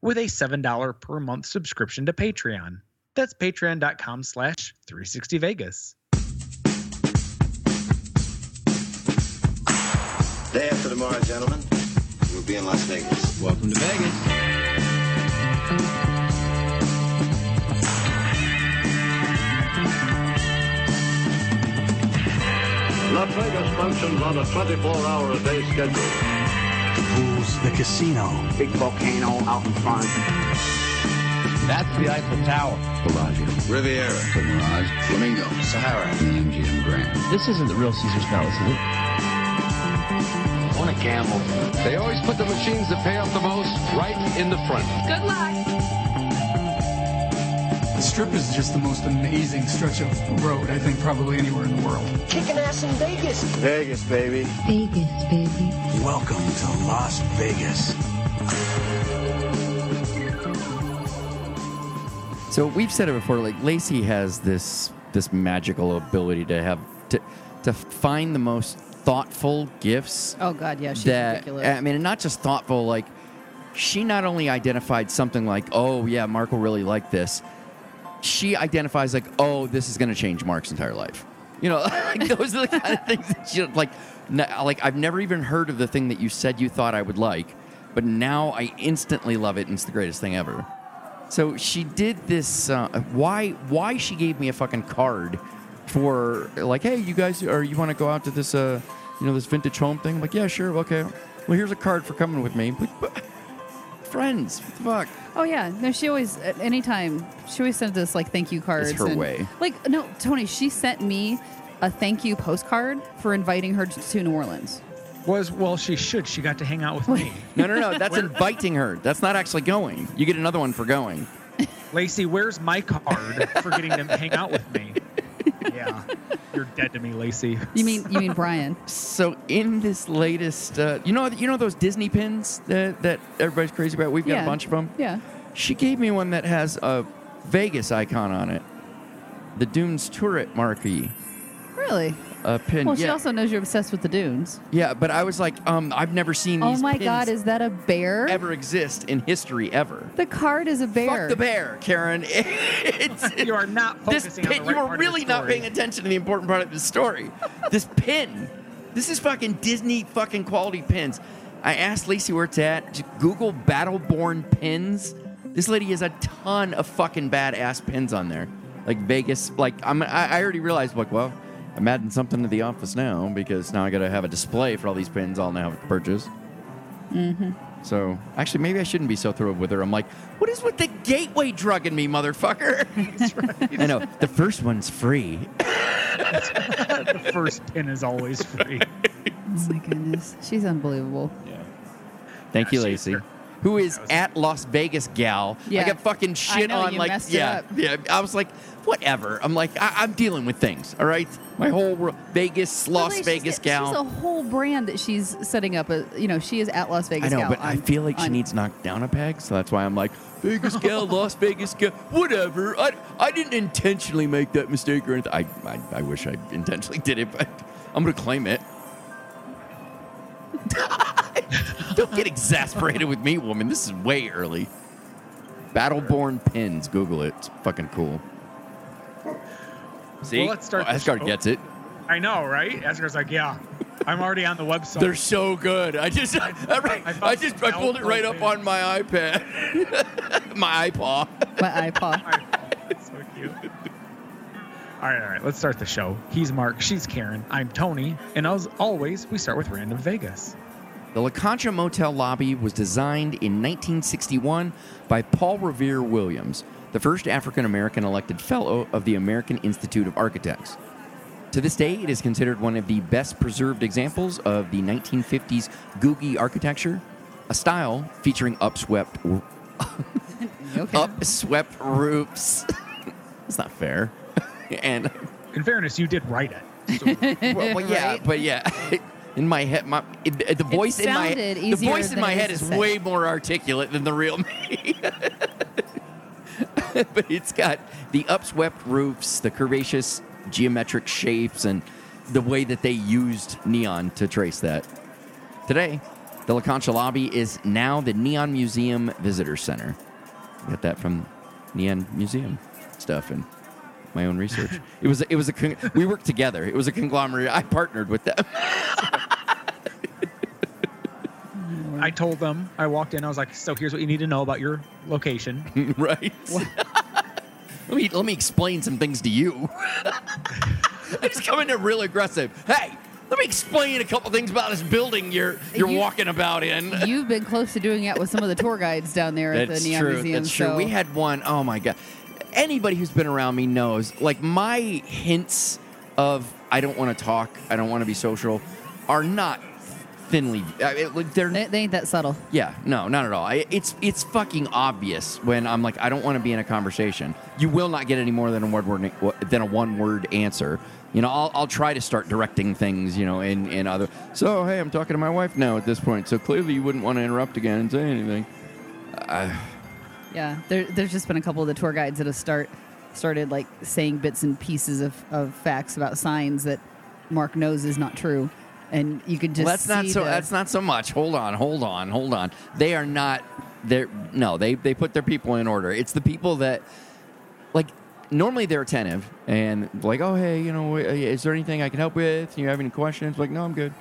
with a $7 per month subscription to Patreon. That's patreon.com slash 360vegas. Day after tomorrow, gentlemen, we'll be in Las Vegas. Welcome to Vegas. Las Vegas functions on a 24-hour a day schedule. Pools, the casino. big volcano out in front. That's the Eiffel Tower. Bellagio. Riviera. The Mirage. Flamingo. Sahara. The MGM Grand. This isn't the real Caesar's Palace, is it? On a camel. They always put the machines that pay off the most right in the front. Good luck. The strip is just the most amazing stretch of road, I think, probably anywhere in the world. Kicking ass in Vegas. Vegas, baby. Vegas, baby. Welcome to Las Vegas. So we've said it before. Like Lacey has this this magical ability to have to to find the most thoughtful gifts. Oh God, yeah, she's that ridiculous. I mean, and not just thoughtful. Like she not only identified something like, oh yeah, Mark will really like this. She identifies like, oh, this is going to change Mark's entire life. You know, like those are the kind of things that she like. Like I've never even heard of the thing that you said you thought I would like, but now I instantly love it, and it's the greatest thing ever. So she did this. Uh, why? Why she gave me a fucking card for like, hey, you guys, or you want to go out to this, uh, you know, this vintage home thing? I'm like, yeah, sure, okay. Well, here's a card for coming with me. Like, but- friends, what the fuck? oh yeah, no, she always at any time she always sends us like thank you cards. her and- way. Like no, Tony, she sent me a thank you postcard for inviting her to, to New Orleans. Was well, she should. She got to hang out with me. No, no, no. That's inviting her. That's not actually going. You get another one for going. Lacey, where's my card for getting to hang out with me? Yeah, you're dead to me, Lacey. You mean you mean Brian? So in this latest, uh, you know, you know those Disney pins that that everybody's crazy about. We've got yeah. a bunch of them. Yeah. She gave me one that has a Vegas icon on it, the Dunes turret marquee. Really? A pin. Well, she yeah. also knows you're obsessed with the dunes. yeah, but I was like, um, I've never seen Oh these my pins God, is that a bear? ever exist in history ever. The card is a bear. Fuck the bear, Karen. It's, You are not this focusing on pin. the right you are part of the really not story. paying attention to the important part of the story. this pin. This is fucking Disney fucking quality pins. I asked Lacey where it's at. Just Google Battleborn pins. This lady has a ton of fucking badass pins on there. Like Vegas. Like I'm. I, I already realized. Like, well, I'm adding something to the office now because now I got to have a display for all these pins. I'll now have to purchase. Mm-hmm. So actually, maybe I shouldn't be so thrilled with her. I'm like, what is with the gateway drug in me, motherfucker? I know the first one's free. the first pin is always free. Oh my goodness, she's unbelievable. Yeah. Thank you, Yeah, she's Lacey. fair. Who is at Las Vegas gal? Yeah. I got fucking shit know, on you like messed it yeah, up. yeah. I was like, whatever. I'm like, I, I'm dealing with things. All right, my whole world, Vegas, Las Vegas she's, gal. She's a whole brand that she's setting up. A, you know, she is at Las Vegas. I know, Gal but I feel like she needs knocked down a peg, so that's why I'm like, Vegas gal, Las Vegas gal, whatever. I, I didn't intentionally make that mistake or anything. I, I, I wish I intentionally did it, but I'm gonna claim it. Don't get exasperated with me, woman. This is way early. Battleborn pins. Google it. It's fucking cool. See, Well, let's start Oh, Asgard gets it. I know, right? Asgar's like, yeah, I'm already on the website. They're so good. I just, I, I I, thought just, I pulled it right up on my iPad, my iPod. my iPod. It's so cute. All right, all right. Let's start the show. He's Mark. She's Karen. I'm Tony. And as always, we start with Random Vegas. The La Concha Motel lobby was designed in 1961 by Paul Revere Williams, the first African American elected fellow of the American Institute of Architects. To this day, it is considered one of the best preserved examples of the 1950s Googie architecture, a style featuring upswept Okay. upswept roofs. It's not fair. and In fairness, you did write it. well, well, yeah, Right? but yeah, in my head, my it, the voice in my the voice in my head is is to say. way more articulate than the real me. but it's got the upswept roofs, the curvaceous geometric shapes, and the way that they used neon to trace that. Today, the La Concha lobby is now the Neon Museum Visitor Center. Got that from Neon Museum stuff and my own research. it was it was a con- we worked together. It was a conglomerate. I partnered with them. I told them, I walked in, I was like, so here's what you need to know about your location. right. let me let me explain some things to you. I just come in there real aggressive. Hey, let me explain a couple things about this building you're you're You- walking about in. You've been close to doing that with some of the tour guides down there at That's the Neon true. Museum. That's true. so- We had one. Oh my god. Anybody who's been around me knows. Like my hints of I don't want to talk, I don't want to be social, are not thinly. Uh, I mean, like, they're They, they ain't that subtle. yeah, no, not at all. I, it's it's fucking obvious when I'm like, I don't want to be in a conversation. You will not get any more than a word, word than a one word answer. You know, I'll, I'll try to start directing things. You know, in in other. So hey, I'm talking to my wife now at this point. So clearly, you wouldn't want to interrupt again and say anything. Uh, yeah, there, there's just been a couple of the tour guides that have start started like saying bits and pieces of, of facts about signs that Mark knows is not true, and you can just Well, that's not see so. the- That's not so much. Hold on, hold on, hold on. They are not. They're no. They they put their people in order. It's the people that like normally they're attentive and like, oh hey, you know, uh, is there anything I can help with? Do you have any questions? Like, no, I'm good.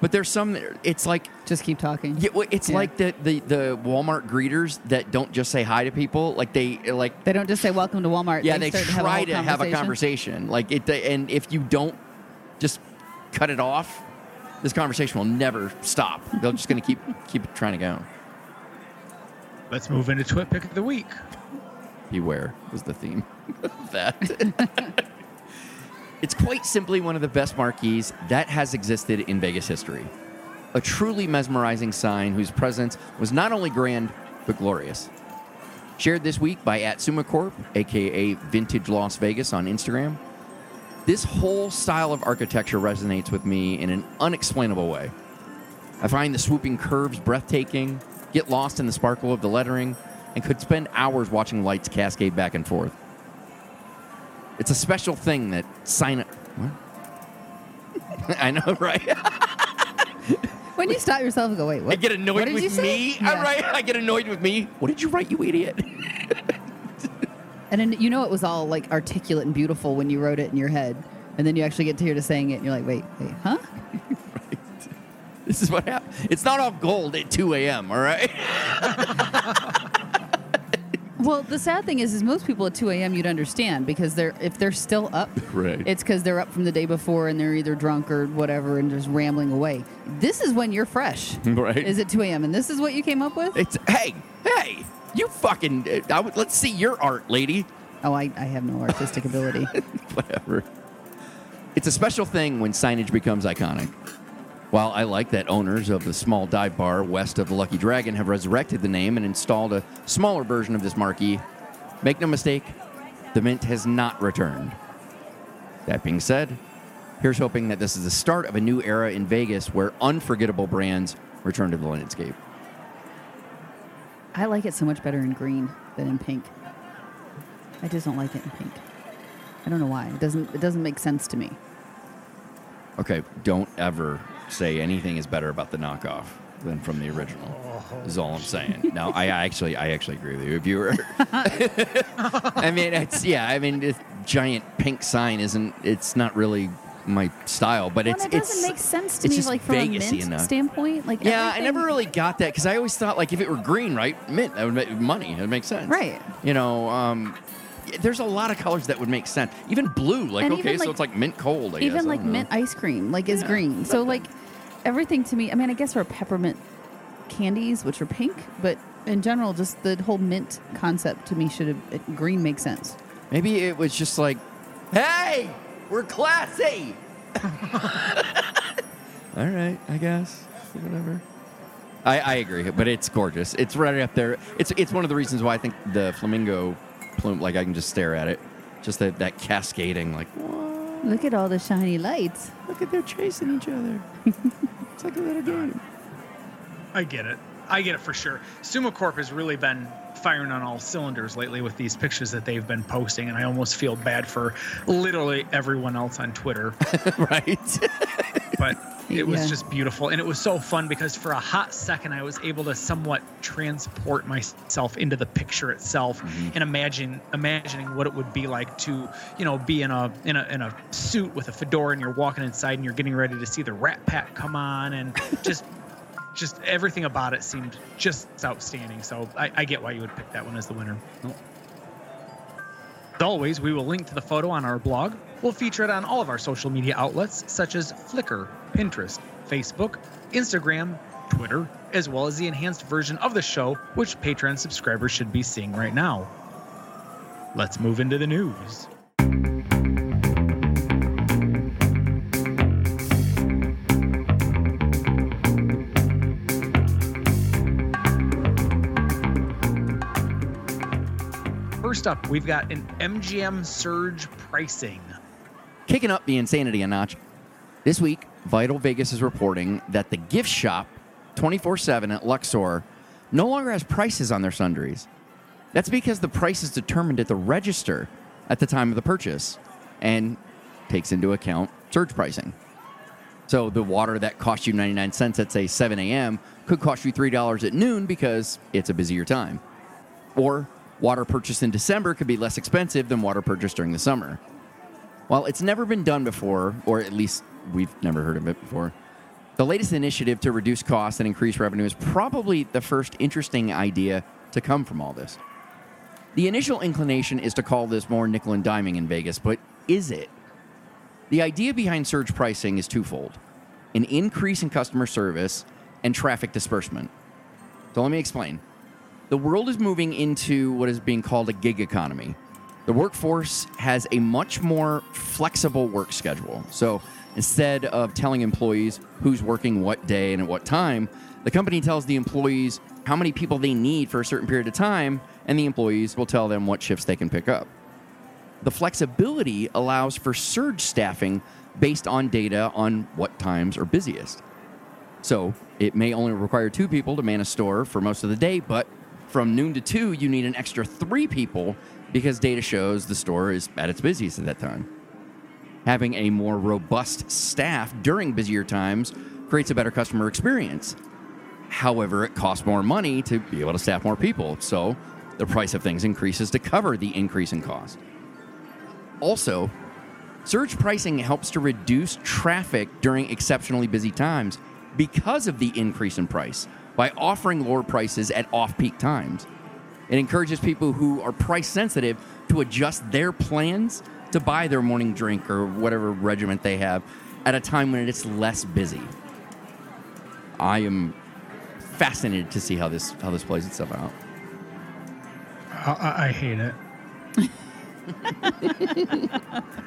But there's some. It's like just keep talking. yeah, well, it's Yeah. like the, the the Walmart greeters that don't just say hi to people. Like they like They don't just say "Welcome to Walmart." yeah, they, start try to have a, to have a conversation. Like it, and if you don't just cut it off, this conversation will never stop. They're just going to keep keep trying to go. Let's move into Twit Pick of the Week. Beware was the theme of that. it's quite simply one of the best marquees that has existed in Vegas history. A truly mesmerizing sign whose presence was not only grand but glorious. Shared this week by at Sumacorp, aka Vintage Las Vegas on Instagram. This whole style of architecture resonates with me in an unexplainable way. I find the swooping curves breathtaking, get lost in the sparkle of the lettering, and could spend hours watching lights cascade back and forth. It's a special thing that sign What? I know, right? When you stop yourself and go, "Wait, what?" I get annoyed what did you with me. Yeah. I'm right. I get annoyed with me. What did you write, you idiot? And then you know it was all like articulate and beautiful when you wrote it in your head, and then you actually get to hear to saying it, and you're like, "Wait, wait, huh?" Right. This is what happened. It's not all gold at 2 a.m. All right. Well, the sad thing is, is most people at 2 a.m. you'd understand because they're if they're still up, Right. It's because they're up from the day before and they're either drunk or whatever and just rambling away. This is when you're fresh, Right. Is it 2 a.m. and this is what you came up with? It's hey, hey, you fucking. I would, let's see your art, lady. Oh, I, I have no artistic ability. Whatever. It's a special thing when signage becomes iconic. While I like that owners of the small dive bar west of the Lucky Dragon have resurrected the name and installed a smaller version of this marquee, make no mistake, the Mint has not returned. That being said, here's hoping that this is the start of a new era in Vegas where unforgettable brands return to the landscape. I like it so much better in green than in pink. I just don't like it in pink. I don't know why. It doesn't. It doesn't make sense to me. Okay, don't ever say anything is better about the knockoff than from the original. Is all I'm saying. No, I actually, I actually agree with you. If you were, I mean, it's yeah. I mean, this giant pink sign isn't. It's not really my style, but Well, it's it doesn't make sense to it's me, like from a mint enough. standpoint. Like Yeah, I never really got that because I always thought like if it were green, right, mint, that would make money. It would make sense, Right. You know, um, there's a lot of colors that would make sense. Even blue, like And okay, even, so like- it's like mint cold. I even I like mint ice cream like is Yeah, green so like everything to me i mean i guess there are peppermint candies which are pink but in general just the whole mint concept to me should have green makes sense Maybe it was just like, hey, we're classy. All right, I guess. Whatever. I, I agree, but it's gorgeous. It's right up there. It's it's one of the reasons why I think the flamingo plume, like I can just stare at it, just that, that cascading, like whoa, Look at all the shiny lights. look at they're chasing each other. it's like a little game. I get it. I get it for sure. SumoCorp has really been firing on all cylinders lately with these pictures that they've been posting, and I almost feel bad for literally everyone else on Twitter. right? But it was Yeah. just beautiful, and it was so fun because for a hot second I was able to somewhat transport myself into the picture itself mm-hmm. and imagine imagining what it would be like to, you know, be in a in a in a suit with a fedora and you're walking inside and you're getting ready to see the Rat Pack come on and just. Just everything about it seemed just outstanding. So I, I get why you would pick that one as the winner. As always, we will link to the photo on our blog. We'll feature it on all of our social media outlets such as Flickr, Pinterest, Facebook, Instagram, Twitter, as well as the enhanced version of the show, which Patreon subscribers should be seeing right now. Let's move into the news. Up, we've got an MGM surge pricing. Kicking up the insanity a notch. This week, Vital Vegas is reporting that the gift shop 24 7 at Luxor no longer has prices on their sundries. That's because the price is determined at the register at the time of the purchase and takes into account surge pricing. So the water that cost you 99 cents at, say, 7 a.m. could cost you $3 at noon because it's a busier time. Or water purchased in December could be less expensive than water purchased during the summer. While it's never been done before, or at least we've never heard of it before, the latest initiative to reduce costs and increase revenue is probably the first interesting idea to come from all this. The initial inclination is to call this more nickel and diming in Vegas, but is it? The idea behind surge pricing is twofold an increase in customer service and traffic disbursement. So let me explain. The world is moving into what is being called a gig economy. The workforce has a much more flexible work schedule. So instead of telling employees who's working what day and at what time, the company tells the employees how many people they need for a certain period of time, and the employees will tell them what shifts they can pick up. The flexibility allows for surge staffing based on data on what times are busiest. So it may only require two people to man a store for most of the day, but from noon to two, you need an extra three people because data shows the store is at its busiest at that time. Having a more robust staff during busier times creates a better customer experience. However, it costs more money to be able to staff more people, so the price of things increases to cover the increase in cost. Also, surge pricing helps to reduce traffic during exceptionally busy times because of the increase in price by offering lower prices at off peak times. It encourages people who are price sensitive to adjust their plans to buy their morning drink or whatever regiment they have at a time when it's less busy. I am fascinated to see how this how this plays itself out. I, I- hate it.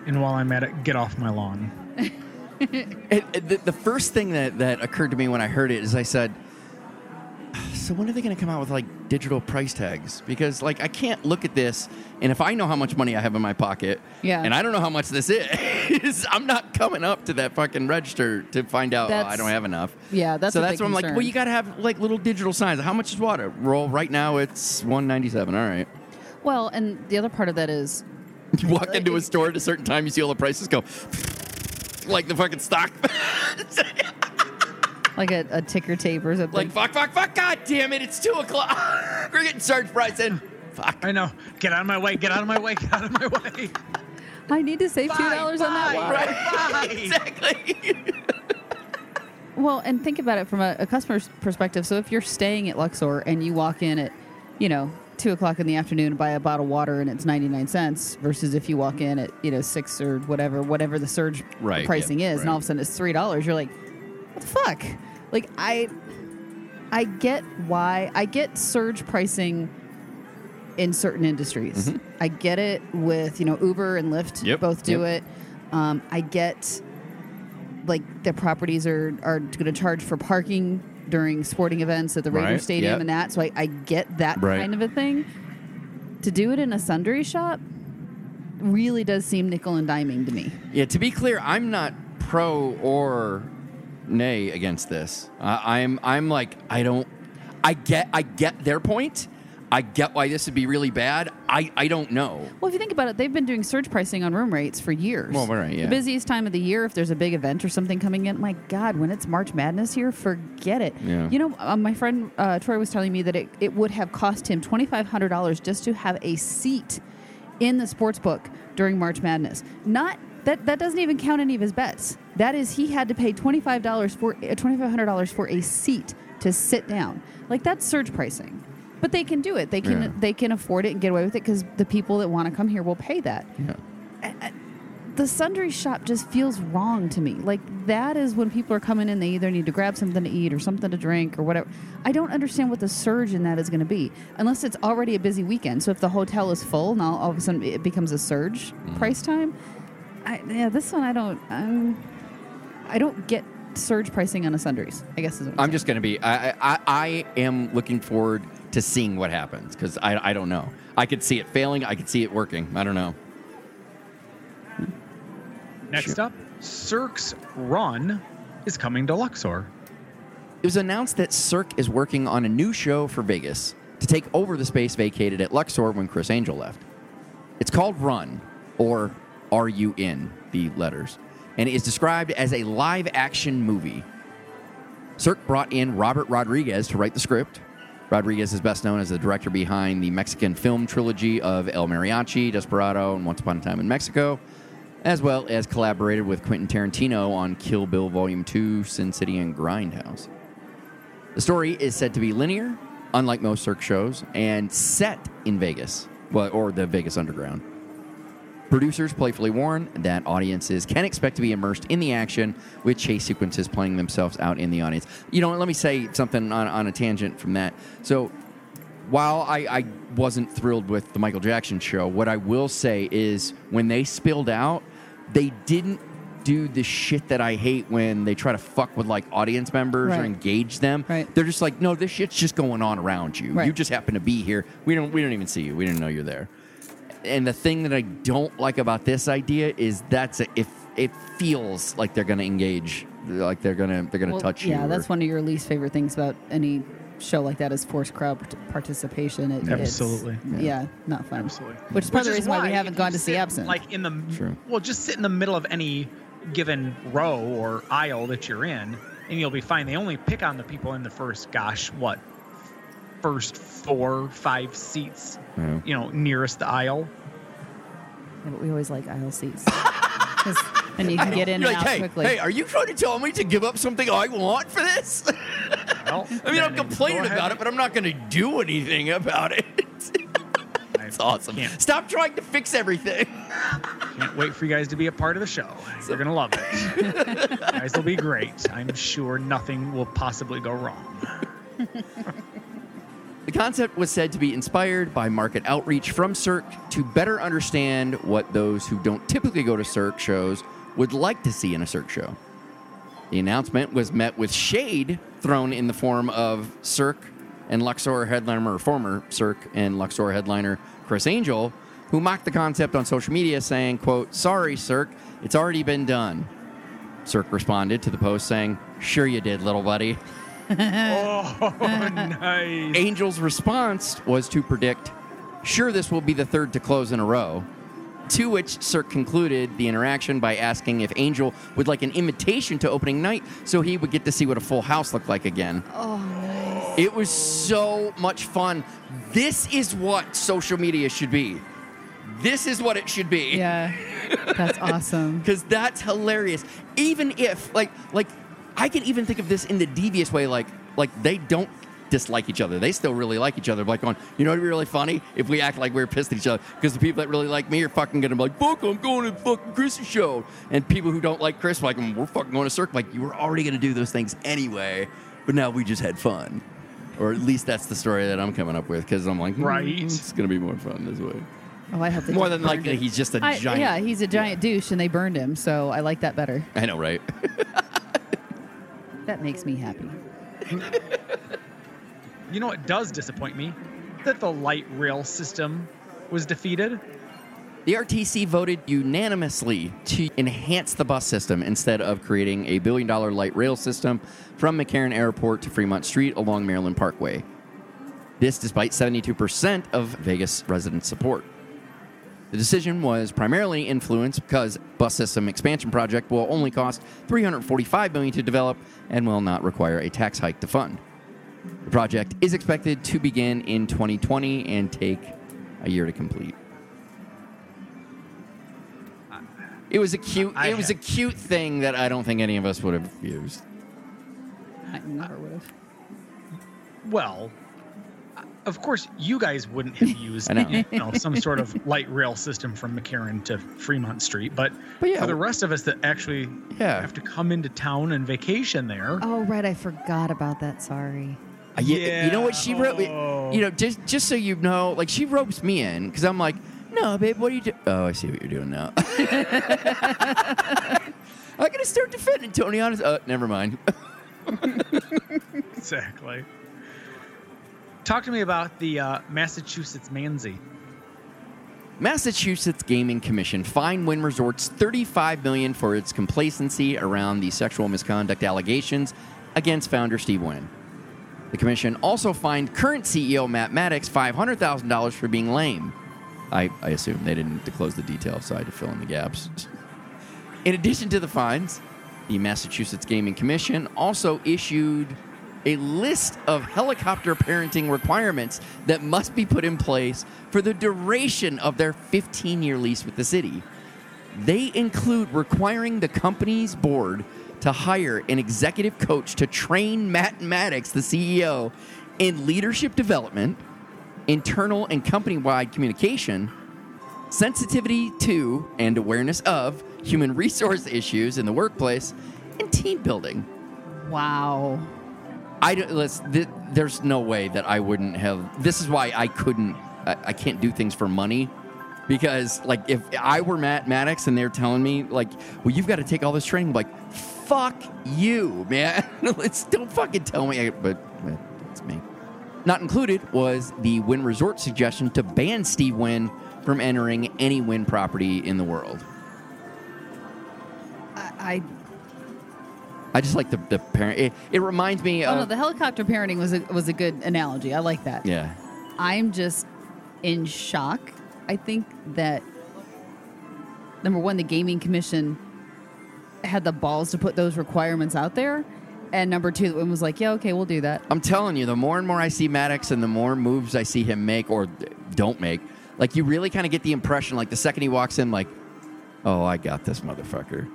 and while I'm at it, get off my lawn. It, it- the, the first thing that, that occurred to me when I heard it is I said, so when are they going to come out with like digital price tags? Because like I can't look at this and if I know how much money I have in my pocket, Yeah. and I don't know how much this is, I'm not coming up to that fucking register to find out oh, I don't have enough. Yeah, that's so that's what I'm like. Well, you got to have like little digital signs. How much is water? Roll right now. It's 197. All right. Well, and the other part of that is You walk into a store at a certain time, you see all the prices go like the fucking stock. Like a, a ticker tape or something. Like fuck, fuck, fuck! God damn it! It's two o'clock. We're getting surge pricing. Fuck. I know. Get out of my way. Get out of my way. Get out of my way. I need to save two dollars on that Bye, water. exactly. Well, and think about it from a, a customer's perspective. So if you're staying at Luxor and you walk in at, you know, two o'clock in the afternoon and buy a bottle of water and it's ninety nine cents, versus if you walk in at you know six or whatever, whatever the surge Right, pricing yeah, is, and all of a sudden it's three dollars, you're like, what the fuck? Like I, I get why I get surge pricing in certain industries. I get it with you know Uber and Lyft Yep, both do yep. it. Um, I get like the properties are are going to charge for parking during sporting events at the Raider Right, Stadium yep. and that. So I, I get that Right. kind of a thing. To do it in a sundry shop really does seem nickel and diming to me. Yeah, to be clear, I'm not pro or nay against this. I I'm I'm like I don't. I get I get their point. I get why this would be really bad. I, I don't know. Well, if you think about it, they've been doing surge pricing on room rates for years. Well, right, yeah. The busiest time of the year, if there's a big event or something coming in, my God, when it's March Madness here, forget it. Yeah. You know, uh, my friend uh, Troy was telling me that it, it would have cost him $2,500 just to have a seat in the sports book during March Madness. Not that that doesn't even count any of his bets. That is, he had to pay $25 for uh, $2,500 for a seat to sit down. Like that's surge pricing. But they can do it. They can Yeah. they can afford it and get away with it because the people that want to come here will pay that. Yeah. The sundry shop just feels wrong to me. Like that is when people are coming in, they either need to grab something to eat or something to drink or whatever. I don't understand what the surge in that is going to be, unless it's already a busy weekend. So if the hotel is full, now all of a sudden it becomes a surge price time. I, yeah, this one I don't. Um, I don't get surge pricing on a sundries. I guess is what I'm, I'm just going to be. I, I I am looking forward to seeing what happens because I I don't know. I could see it failing. I could see it working. I don't know. Next up, Cirque's Run is coming to Luxor. It was announced that Cirque is working on a new show for Vegas to take over the space vacated at Luxor when Criss Angel left. It's called Run, or R U N, the letters, and is described as a live action movie. Cirque brought in Robert Rodriguez to write the script. Rodriguez is best known as the director behind the Mexican film trilogy of El Mariachi, Desperado, and Once Upon a Time in Mexico, as well as collaborated with Quentin Tarantino on Kill Bill Volume 2, Sin City, and Grindhouse. The story is said to be linear, unlike most Cirque shows, and set in Vegas, or the Vegas Underground. Producers playfully warn that audiences can expect to be immersed in the action with chase sequences playing themselves out in the audience. You know, let me say something on, on a tangent from that. So, while I, I wasn't thrilled with the Michael Jackson show, what I will say is when they spilled out, they didn't do the shit that I hate when they try to fuck with like audience members or engage them. Right. They're just like, no, this shit's just going on around you. Right. You just happen to be here. We don't we don't even see you. We didn't know you're there. And the thing that I don't like about this idea is that's a, if it feels like they're going to engage, like they're going to they're going to Well, touch you. Yeah, that's one of your least favorite things about any show like that is forced crowd participation. It, Absolutely. yeah. not fun. Absolutely. Which is part of the reason why we haven't gone to see sit, Absinthe. Like in the True. well, just sit in the middle of any given row or aisle that you're in, and you'll be fine. They only pick on the people in the first, gosh, what, first four, five seats, Yeah. you know, nearest the aisle. Yeah, but we always like aisle seats. 'Cause then you can get in You're and like, out hey, quickly. hey, are you trying to tell me to give up something I want for this? Well, I mean, I'm complaining go ahead about it, but I'm not going to do anything about it. It's awesome. Can't, Stop trying to fix everything. can't wait for you guys to be a part of the show. You're gonna love it. you guys will be great. I'm sure nothing will possibly go wrong. The concept was said to be inspired by market outreach from Cirque to better understand what those who don't typically go to Cirque shows would like to see in a Cirque show. The announcement was met with shade thrown in the form of Cirque and Luxor headliner, or former Cirque and Luxor headliner Criss Angel, who mocked the concept on social media, saying, quote, Sorry, Cirque, it's already been done. Cirque responded to the post saying, Sure you did, little buddy. Oh, nice. Angel's response was to predict, sure, this will be the third to close in a row. To which Cirque concluded the interaction by asking if Angel would like an invitation to opening night so he would get to see what a full house looked like again. oh, nice. It was so much fun. This is what social media should be. This is what it should be. Yeah, that's awesome. because that's hilarious. Even if like like I can even think of this in the devious way, like like they don't dislike each other. They still really like each other. Like going, you know, it'd be really funny if we act like we're pissed at each other because the people that really like me are fucking gonna be like, "Fuck, I'm going to fucking Criss's show," and people who don't like Criss, like, "We're fucking going to Cirque." Like, you were already gonna do those things anyway, but now we just had fun. Or at least that's the story that I'm coming up with because I'm like, "Hmm, Right. it's gonna be more fun this way. Oh, I hope they More than burned likely, him. he's just a I- giant. Yeah, he's a giant douche, and they burned him. So I like that better. I know, right? That makes me happy. You know what does disappoint me? That the light rail system was defeated. The RTC voted unanimously to enhance the bus system instead of creating a billion dollar light rail system from McCarran Airport to Fremont Street along Maryland Parkway. This despite 72% of Vegas residents' support. The decision was primarily influenced because bus system expansion project will only cost 345 million to develop and will not require a tax hike to fund. The project is expected to begin in 2020 and take a year to complete. It was a cute. I it was a cute thing that I don't think any of us would have used. I never would have. Well, of course, you guys wouldn't have used know. you know, some sort of light rail system from McCarran to Fremont Street, but, But yeah, for the rest of us that actually Yeah. have to come into town and vacation there, Oh, right. I forgot about that. Sorry. Uh, yeah, you know what she wrote? Oh. You know, just just so you know, like she ropes me in because I'm like, no, babe, what are you doing? Oh, I see what you're doing now. I'm gonna start defending Tony on his. Uh, never mind. exactly. Talk to me about the uh, Massachusetts Manzi. Massachusetts Gaming Commission fined Wynn Resorts 35 million for its complacency around the sexual misconduct allegations against founder Steve Wynn. The commission also fined current CEO Matt Maddox $500,000 for being lame. I, I assume they didn't disclose the details, so I had to fill in the gaps. In addition to the fines, the Massachusetts Gaming Commission also issued a list of helicopter parenting requirements that must be put in place for the duration of their 15 year lease with the city. They include requiring the company's board to hire an executive coach to train Matt Maddox, the CEO, in leadership development, internal and company wide communication, sensitivity to and awareness of human resource issues in the workplace, and team building. Wow. I don't, let's, th- there's no way that I wouldn't have. This is why I couldn't. I, I can't do things for money because, like, if I were Matt Maddox and they're telling me, like, well, you've got to take all this training, I'm like, fuck you, man. let's don't fucking tell me. But eh, it's me. Not included was the Wynn Resort suggestion to ban Steve Wynn from entering any Wynn property in the world. I, I just like the, the parent. It, it reminds me oh of. no, the helicopter parenting was a was a good analogy. I like that. yeah. I'm just in shock. I think that number one, the gaming commission had the balls to put those requirements out there, and number two, the one was like, "Yeah, okay, we'll do that." I'm telling you, the more and more I see Maddox and the more moves I see him make or don't make, like you really kind of get the impression, like the second he walks in, like, oh, I got this motherfucker.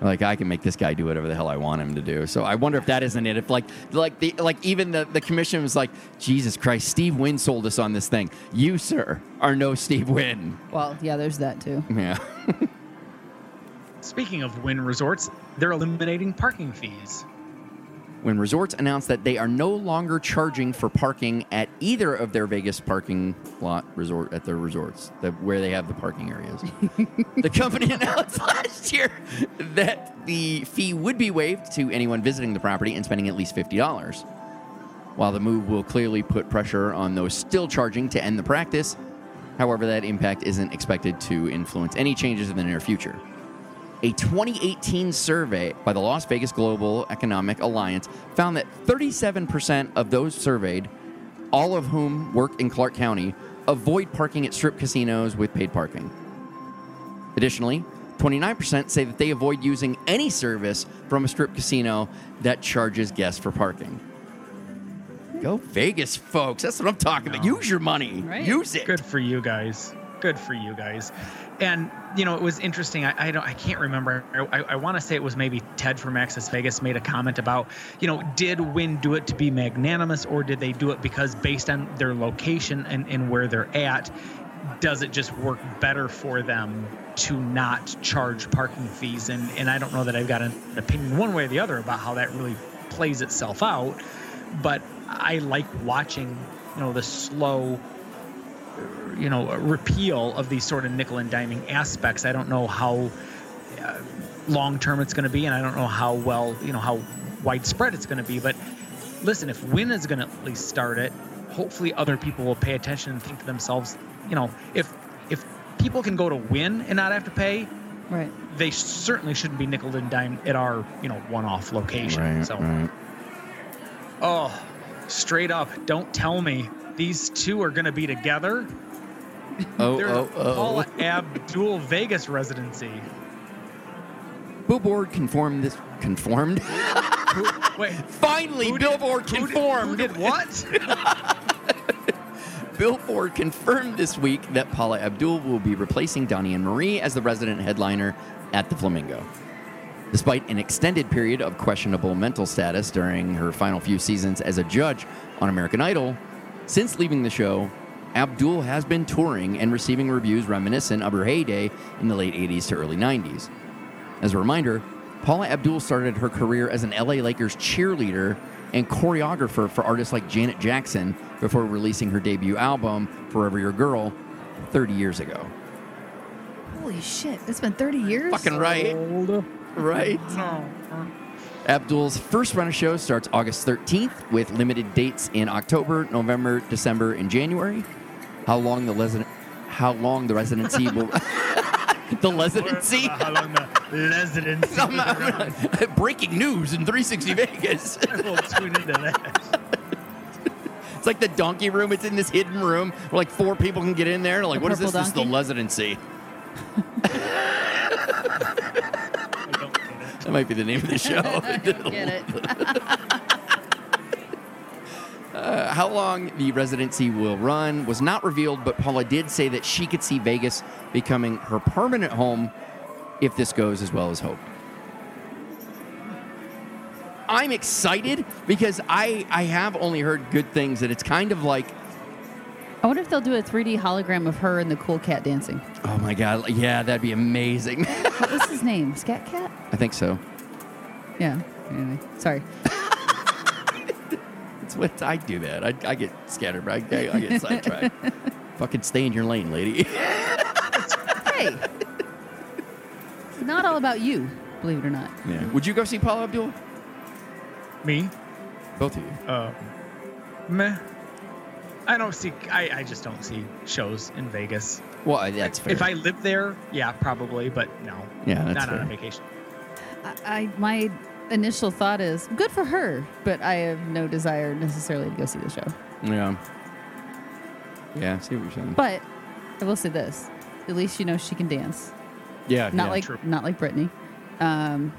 Like I can make this guy do whatever the hell I want him to do. So I wonder if that isn't it. If like like the like even the, the commission was like, Jesus Christ, Steve Wynn sold us on this thing. You, sir, are no Steve Wynn. Well, yeah, there's that too. Yeah. Speaking of Wynn Resorts, they're eliminating parking fees. When resorts announced that they are no longer charging for parking at either of their Vegas parking lot resort at their resorts, the, where they have the parking areas. the company announced last year that the fee would be waived to anyone visiting the property and spending at least fifty dollars. While the move will clearly put pressure on those still charging to end the practice, however, that impact isn't expected to influence any changes in the near future. A 2018 survey by the Las Vegas Global Economic Alliance found that 37% of those surveyed, all of whom work in Clark County, avoid parking at strip casinos with paid parking. Additionally, 29% say that they avoid using any service from a strip casino that charges guests for parking. Go Vegas, folks. That's what I'm talking about. Use your money. Right. Use it. Good for you guys. Good for you guys. And you know, it was interesting. I, I don't. I can't remember. I, I, want to say it was maybe Ted from Access Vegas made a comment about, you know, did Wynn do it to be magnanimous, or did they do it because based on their location and, and where they're at, does it just work better for them to not charge parking fees? And and I don't know that I've got an opinion one way or the other about how that really plays itself out. But I like watching, you know, the slow you know repeal of these sort of nickel and diming aspects i don't know how uh, long term it's going to be and i don't know how well you know how widespread it's going to be but listen, if Wynn is going to at least start it, hopefully other people will pay attention and think to themselves, you know, if if people can go to Wynn and not have to pay, Right. they certainly shouldn't be nickel and dime at our, you know, one-off location. so, right. oh, straight up, don't tell me these two are going to be together. Oh, There's oh, oh. Paula Abdul Vegas residency. Billboard conformed this conformed. Who, wait, Finally, did- Billboard did- conformed. Who did what? Billboard confirmed this week that Paula Abdul will be replacing Donnie and Marie as the resident headliner at the Flamingo. Despite an extended period of questionable mental status during her final few seasons as a judge on American Idol, since leaving the show, Abdul has been touring and receiving reviews reminiscent of her heyday in the late 80s to early 90s. As a reminder, Paula Abdul started her career as an LA Lakers cheerleader and choreographer for artists like Janet Jackson before releasing her debut album, Forever Your Girl, 30 years ago. Holy shit! It's been 30 years. Fucking right. Right. Oh, Abdul's first run of shows starts August 13th with limited dates in October, November, December, and January. How long the resident how long the residency will the residency How long the residency? breaking news in 360 Vegas. we'll tune into that. It's like the donkey room. It's in this hidden room where like four people can get in there. Like, The what is this? purple This is the residency. I don't get it. That might be the name of the show. I don't get it. Uh, how long the residency will run was not revealed, but Paula did say that she could see Vegas becoming her permanent home if this goes as well as hoped. I'm excited because I, I have only heard good things, and it's kind of like, I wonder if they'll do a 3D hologram of her and the cool cat dancing. oh my God, yeah, that'd be amazing. What was his name? Skat Kat? I think so. Yeah. Anyway, sorry. It's what I do that. I, I get scattered, I, I, I get sidetracked. Fucking stay in your lane, lady. Hey. It's not all about you, believe it or not. yeah. Would you go see Paula Abdul? Me? Both of you. Uh, meh. I don't see. I, I just don't see shows in Vegas. Well, that's fair. If I lived there, yeah, probably, but no. Yeah, that's not on a vacation. I, I my initial thought is good for her, but I have no desire necessarily to go see the show. Yeah. Yeah, I see what you're saying. But I will say this: at least you know she can dance. yeah, Not yeah. like true. not like Britney. Um,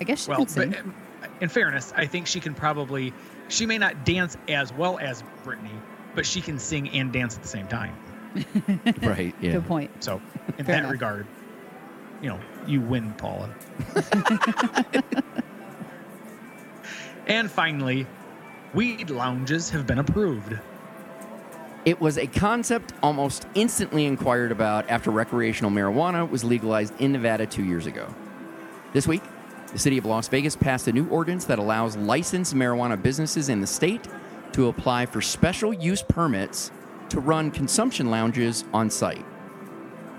I guess she Well, can sing. um, in fairness, I think she can probably. She may not dance as well as Britney, but she can sing and dance at the same time. right. Yeah. Good point. So, in Fair that enough. regard, you know, you win, Paula. and finally, weed lounges have been approved. It was a concept almost instantly inquired about after recreational marijuana was legalized in Nevada two years ago. This week, the city of Las Vegas passed a new ordinance that allows licensed marijuana businesses in the state to apply for special use permits to run consumption lounges on site.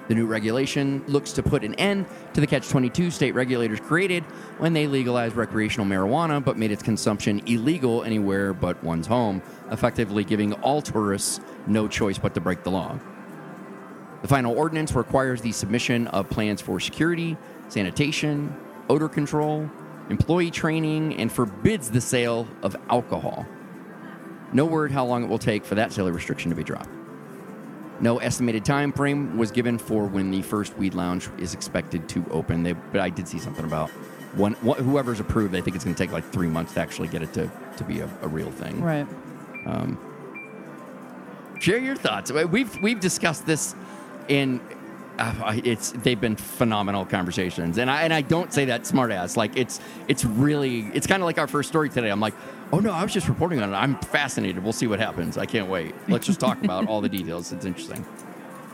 The new regulation looks to put an end to the catch 22 state regulators created when they legalized recreational marijuana but made its consumption illegal anywhere but one's home, effectively giving all tourists no choice but to break the law. The final ordinance requires the submission of plans for security, sanitation, odor control, employee training, and forbids the sale of alcohol. No word how long it will take for that silly restriction to be dropped. No estimated time frame was given for when the first weed lounge is expected to open. They, but I did see something about one, whoever's approved. I think it's going to take like three months to actually get it to, to be a, a real thing. Right. Share your thoughts. We've we've discussed this in. Uh, it's they've been phenomenal conversations, and I and I don't say that smart ass. Like it's it's really it's kind of like our first story today. I'm like, oh no, I was just reporting on it. I'm fascinated. We'll see what happens. I can't wait. Let's just talk about all the details. It's interesting.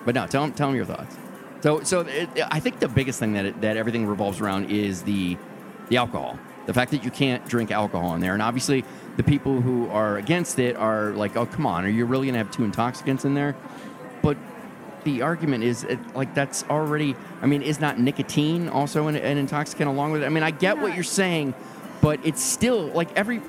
But now, tell them tell them your thoughts. So so it, I think the biggest thing that it, that everything revolves around is the the alcohol. The fact that you can't drink alcohol in there, and obviously the people who are against it are like, oh come on, are you really gonna have two intoxicants in there? But the argument is it, like that's already. I mean, is not nicotine also an, an intoxicant along with it? I mean, I get what you're saying, but it's still like every.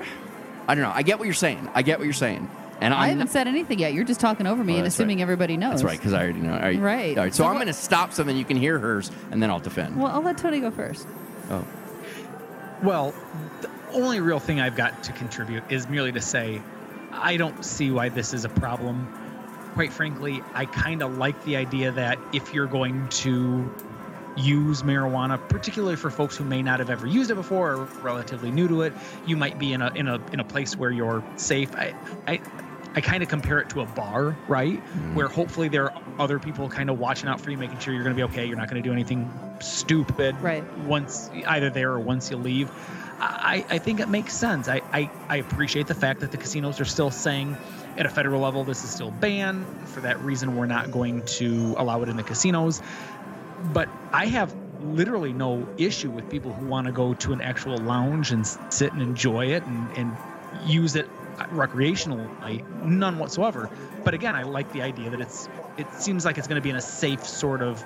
I don't know. I get what you're saying. I get what you're saying. And I I'm haven't not- said anything yet. You're just talking over me Oh, and that's assuming right. everybody knows. That's right, because I already know. All right. Right. All right. So, So I'm what- going to stop so then you can hear hers, and then I'll defend. Well, I'll let Tony go first. oh. Well, the only real thing I've got to contribute is merely to say I don't see why this is a problem. Quite frankly, I kind of like the idea that if you're going to use marijuana, particularly for folks who may not have ever used it before or relatively new to it, you might be in a in a in a place where you're safe. I I I kind of compare it to a bar, right? Mm-hmm. Where hopefully there are other people kind of watching out for you, making sure you're going to be okay. You're not going to do anything stupid Right. once either there or once you leave. I, I think it makes sense. I, I, I appreciate the fact that the casinos are still saying at a federal level this is still banned. For that reason, we're not going to allow it in the casinos. But I have literally no issue with people who want to go to an actual lounge and sit and enjoy it and, and use it recreationally, none whatsoever. But again, I like the idea that it's it seems like it's going to be in a safe sort of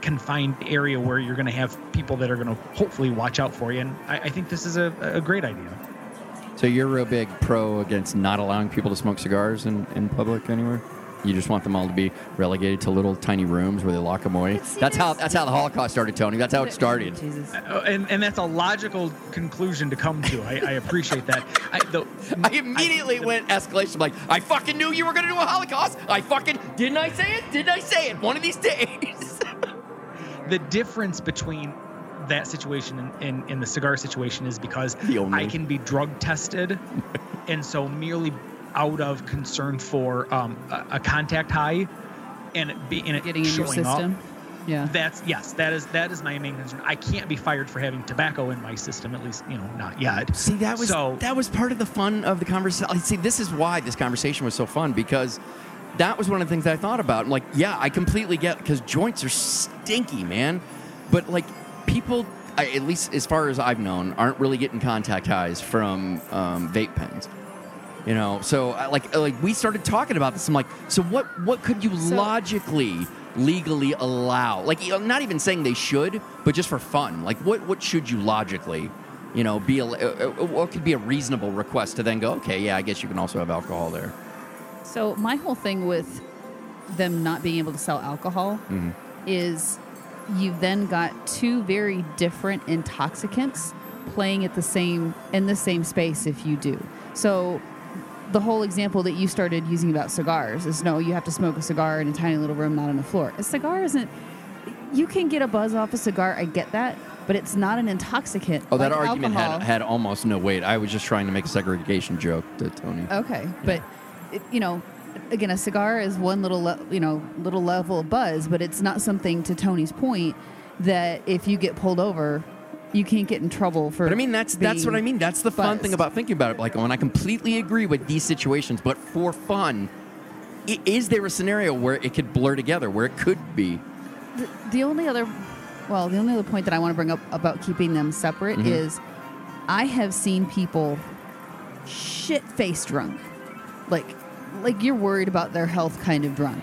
confined area where you're going to have people that are going to hopefully watch out for you. And I, I think this is a, a great idea. So you're a real big pro against not allowing people to smoke cigars in, in public anywhere? You just want them all to be relegated to little tiny rooms where they lock them away. That's how that's- that's how the Holocaust started, Tony. That's how it started. Jesus. Uh, and, and that's a logical conclusion to come to. I, I appreciate that. I, the, I immediately went escalation like I fucking knew you were gonna do a Holocaust. I fucking didn't I say it? Didn't I say it? One of these days. the difference between that situation and, and, and the cigar situation is because The I can be drug tested, and so merely out of concern for um, a, a contact high and it be and it Getting in your showing system. up. Yeah. That's yes, that is that is my main concern. I can't be fired for having tobacco in my system, at least you know not yet. See, that was So- that was part of the fun of the conversation. See, this is why this conversation was so fun because that was one of the things that I thought about. I'm like, yeah, I completely get because joints are stinky, man. But like people, I, at least as far as I've known, aren't really getting contact highs from um, vape pens. You know, so I- like like we started talking about this. I'm like, so what what could you So- logically legally allow? Like, not even saying they should, but just for fun. Like, what what should you logically, you know, be a, uh, uh, what could be a reasonable request to then go, okay, yeah, I guess you can also have alcohol there. So my whole thing with them not being able to sell alcohol Mm-hmm. is you've then got two very different intoxicants playing at the same in the same space if you do. So the whole example that you started using about cigars is no, you have to smoke a cigar in a tiny little room, not on the floor. A cigar isn't. You can get a buzz off a cigar. I get that, but it's not an intoxicant. Oh, that like argument alcohol. had, had almost no weight. I was just trying to make a segregation joke to Tony. Okay, but it, you know, again, a cigar is one little le- you know little level of buzz, but it's not something to Tony's point that if you get pulled over, you can't get in trouble for. But I mean, that's that's what I mean. That's the fun thing about thinking about it, Like, and I completely agree with these situations. But for fun, i- is there a scenario where it could blur together, where it could be? The, the only other, well, the only other point that I want to bring up about keeping them separate Mhm. is, I have seen people shit faced drunk, like like you're worried about their health kind of drunk.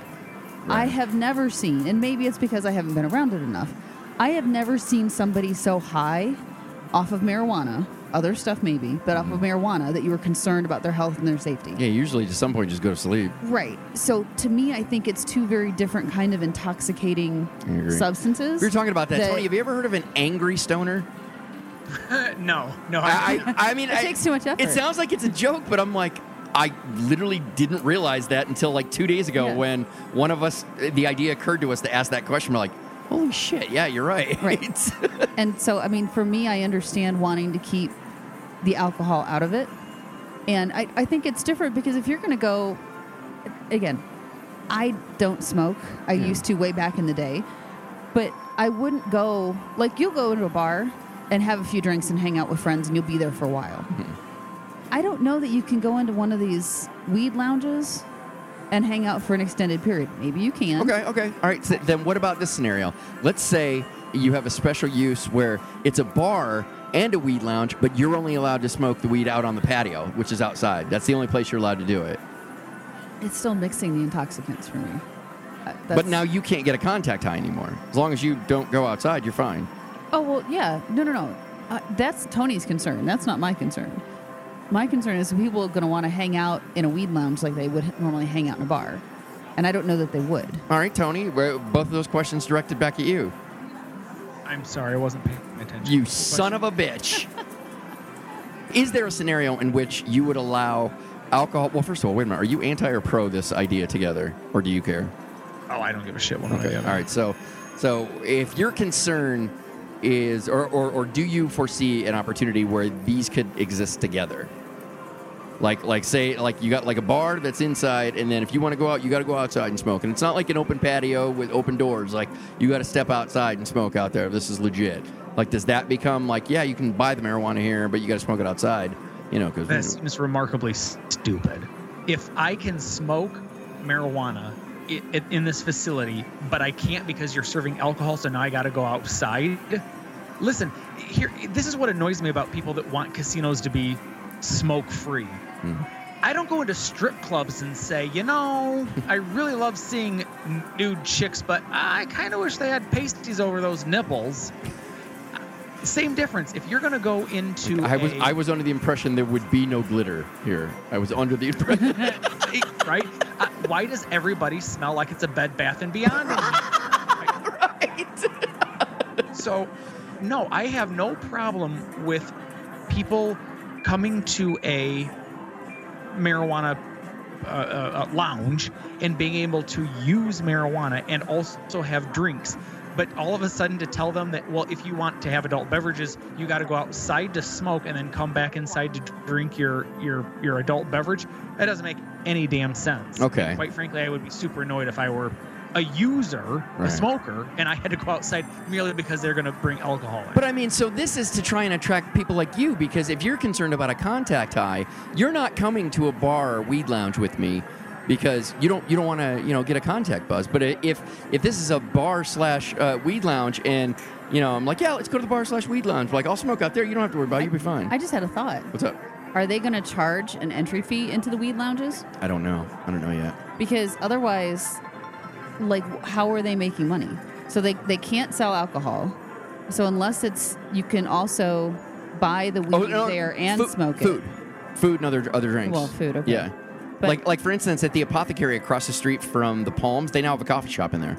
I have never seen, and maybe it's because I haven't been around it enough. I have never seen somebody so high off of marijuana, other stuff maybe, but off of mm-hmm. marijuana that you were concerned about their health and their safety. Yeah, usually to some point just go to sleep. Right. So to me, I think it's two very different kind of intoxicating I agree. substances. We were talking about that. that- Tony, have you ever heard of an angry stoner? no, no. I, I, I mean, It I- takes too much effort. It sounds like it's a joke, but I'm like, I literally didn't realize that until like two days ago Yeah. when one of us, the idea occurred to us to ask that question. We're like, holy shit, yeah, you're right. Right. and so, I mean, for me, I understand wanting to keep the alcohol out of it. And I, I think it's different because if you're going to go, again, I don't smoke. I Yeah. used to way back in the day. But I wouldn't go, like, you'll go into a bar and have a few drinks and hang out with friends and you'll be there for a while. Mm-hmm. I don't know that you can go into one of these weed lounges and hang out for an extended period. Maybe you can. Okay, okay. All right. So then what about this scenario? Let's say you have a special use where it's a bar and a weed lounge, but you're only allowed to smoke the weed out on the patio, which is outside. That's the only place you're allowed to do it. It's still mixing the intoxicants for me. Uh, but now you can't get a contact high anymore. As long as you don't go outside, you're fine. Oh well, yeah. No, no, no. Uh, that's Tony's concern. That's not my concern. My concern is people are going to want to hang out in a weed lounge like they would normally hang out in a bar, and I don't know that they would. All right, Tony. Both of those questions directed back at you. I'm sorry, I wasn't paying attention. You son of a bitch. Is there a scenario in which you would allow alcohol? Well, first of all, wait a minute. Are you anti or pro this idea together, or do you care? Oh, I don't give a shit one way or Okay. the other. right. So, so if your concern is, or, or, or do you foresee an opportunity where these could exist together? Like, like say, like you got like a bar that's inside, and then if you want to go out, you got to go outside and smoke. And it's not like an open patio with open doors. Like you got to step outside and smoke out there. This is legit. Like, does that become like, yeah, you can buy the marijuana here, but you got to smoke it outside? You know, because That seems remarkably stupid. If I can smoke marijuana in this facility, but I can't because you're serving alcohol, so now I got to go outside. Listen, here. This is what annoys me about people that want casinos to be smoke free. I don't go into strip clubs and say, you know, I really love seeing nude chicks, but I kind of wish they had pasties over those nipples. Same difference. If you're going to go into I was a- I was under the impression there would be no glitter here. I was under the impression. right? Uh, why does everybody smell like it's a Bed Bath and Beyond? right. so, no, I have no problem with people coming to a marijuana uh, uh, uh, lounge and being able to use marijuana and also have drinks. But all of a sudden, to tell them that, well, if you want to have adult beverages, you got to go outside to smoke and then come back inside to drink your your your adult beverage. That doesn't make any damn sense. Okay. Quite frankly, I would be super annoyed if I were a user, Right. a smoker, and I had to go outside merely because they're going to bring alcohol in. But I mean, so this is to try and attract people like you because if you're concerned about a contact high, you're not coming to a bar or weed lounge with me because you don't you don't want to you know get a contact buzz. But if if this is a bar slash uh, weed lounge and you know I'm like yeah let's go to the bar slash weed lounge like I'll smoke out there you don't have to worry about it you'll be fine. I just had a thought. What's up? Are they going to charge an entry fee into the weed lounges? I don't know. I don't know yet. Because otherwise, like, how are they making money? So they, they can't sell alcohol. So unless it's you can also buy the oh, weed Oh, no, there and food, smoke it. food, food and other other drinks. Well, food, okay. Yeah. But- like like for instance, at the apothecary across the street from the Palms, they now have a coffee shop in there.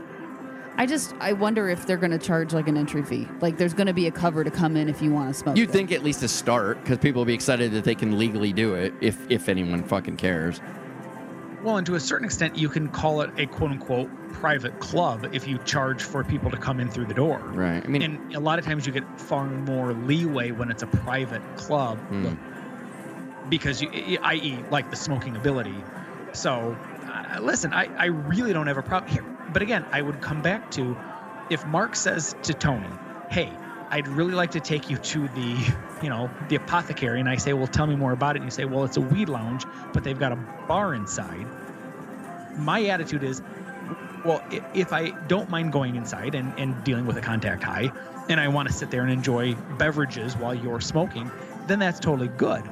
I just I wonder if they're going to charge like an entry fee. Like there's going to be a cover to come in if you want to smoke. You'd there. think at least to start, because people will be excited that they can legally do it, if if anyone fucking cares. Well, and to a certain extent, you can call it a quote unquote private club if you charge for people to come in through the door. Right. I mean, and a lot of times you get far more leeway when it's a private club Hmm. because you, i.e., like the smoking ability. So, uh, listen, I, I really don't have a problem here. But again, I would come back to if Mark says to Tony, hey, I'd really like to take you to the, you know, the apothecary, and I say, well, tell me more about it. And you say, well, it's a weed lounge, but they've got a bar inside. My attitude is, well, if I don't mind going inside and, and dealing with a contact high, and I want to sit there and enjoy beverages while you're smoking, then that's totally good.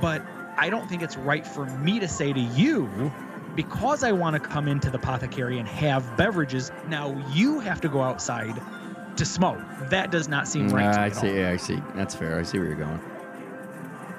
But I don't think it's right for me to say to you, because I want to come into the apothecary and have beverages, now you have to go outside to smoke. That does not seem right to me I see. I see. That's fair. I see where you're going.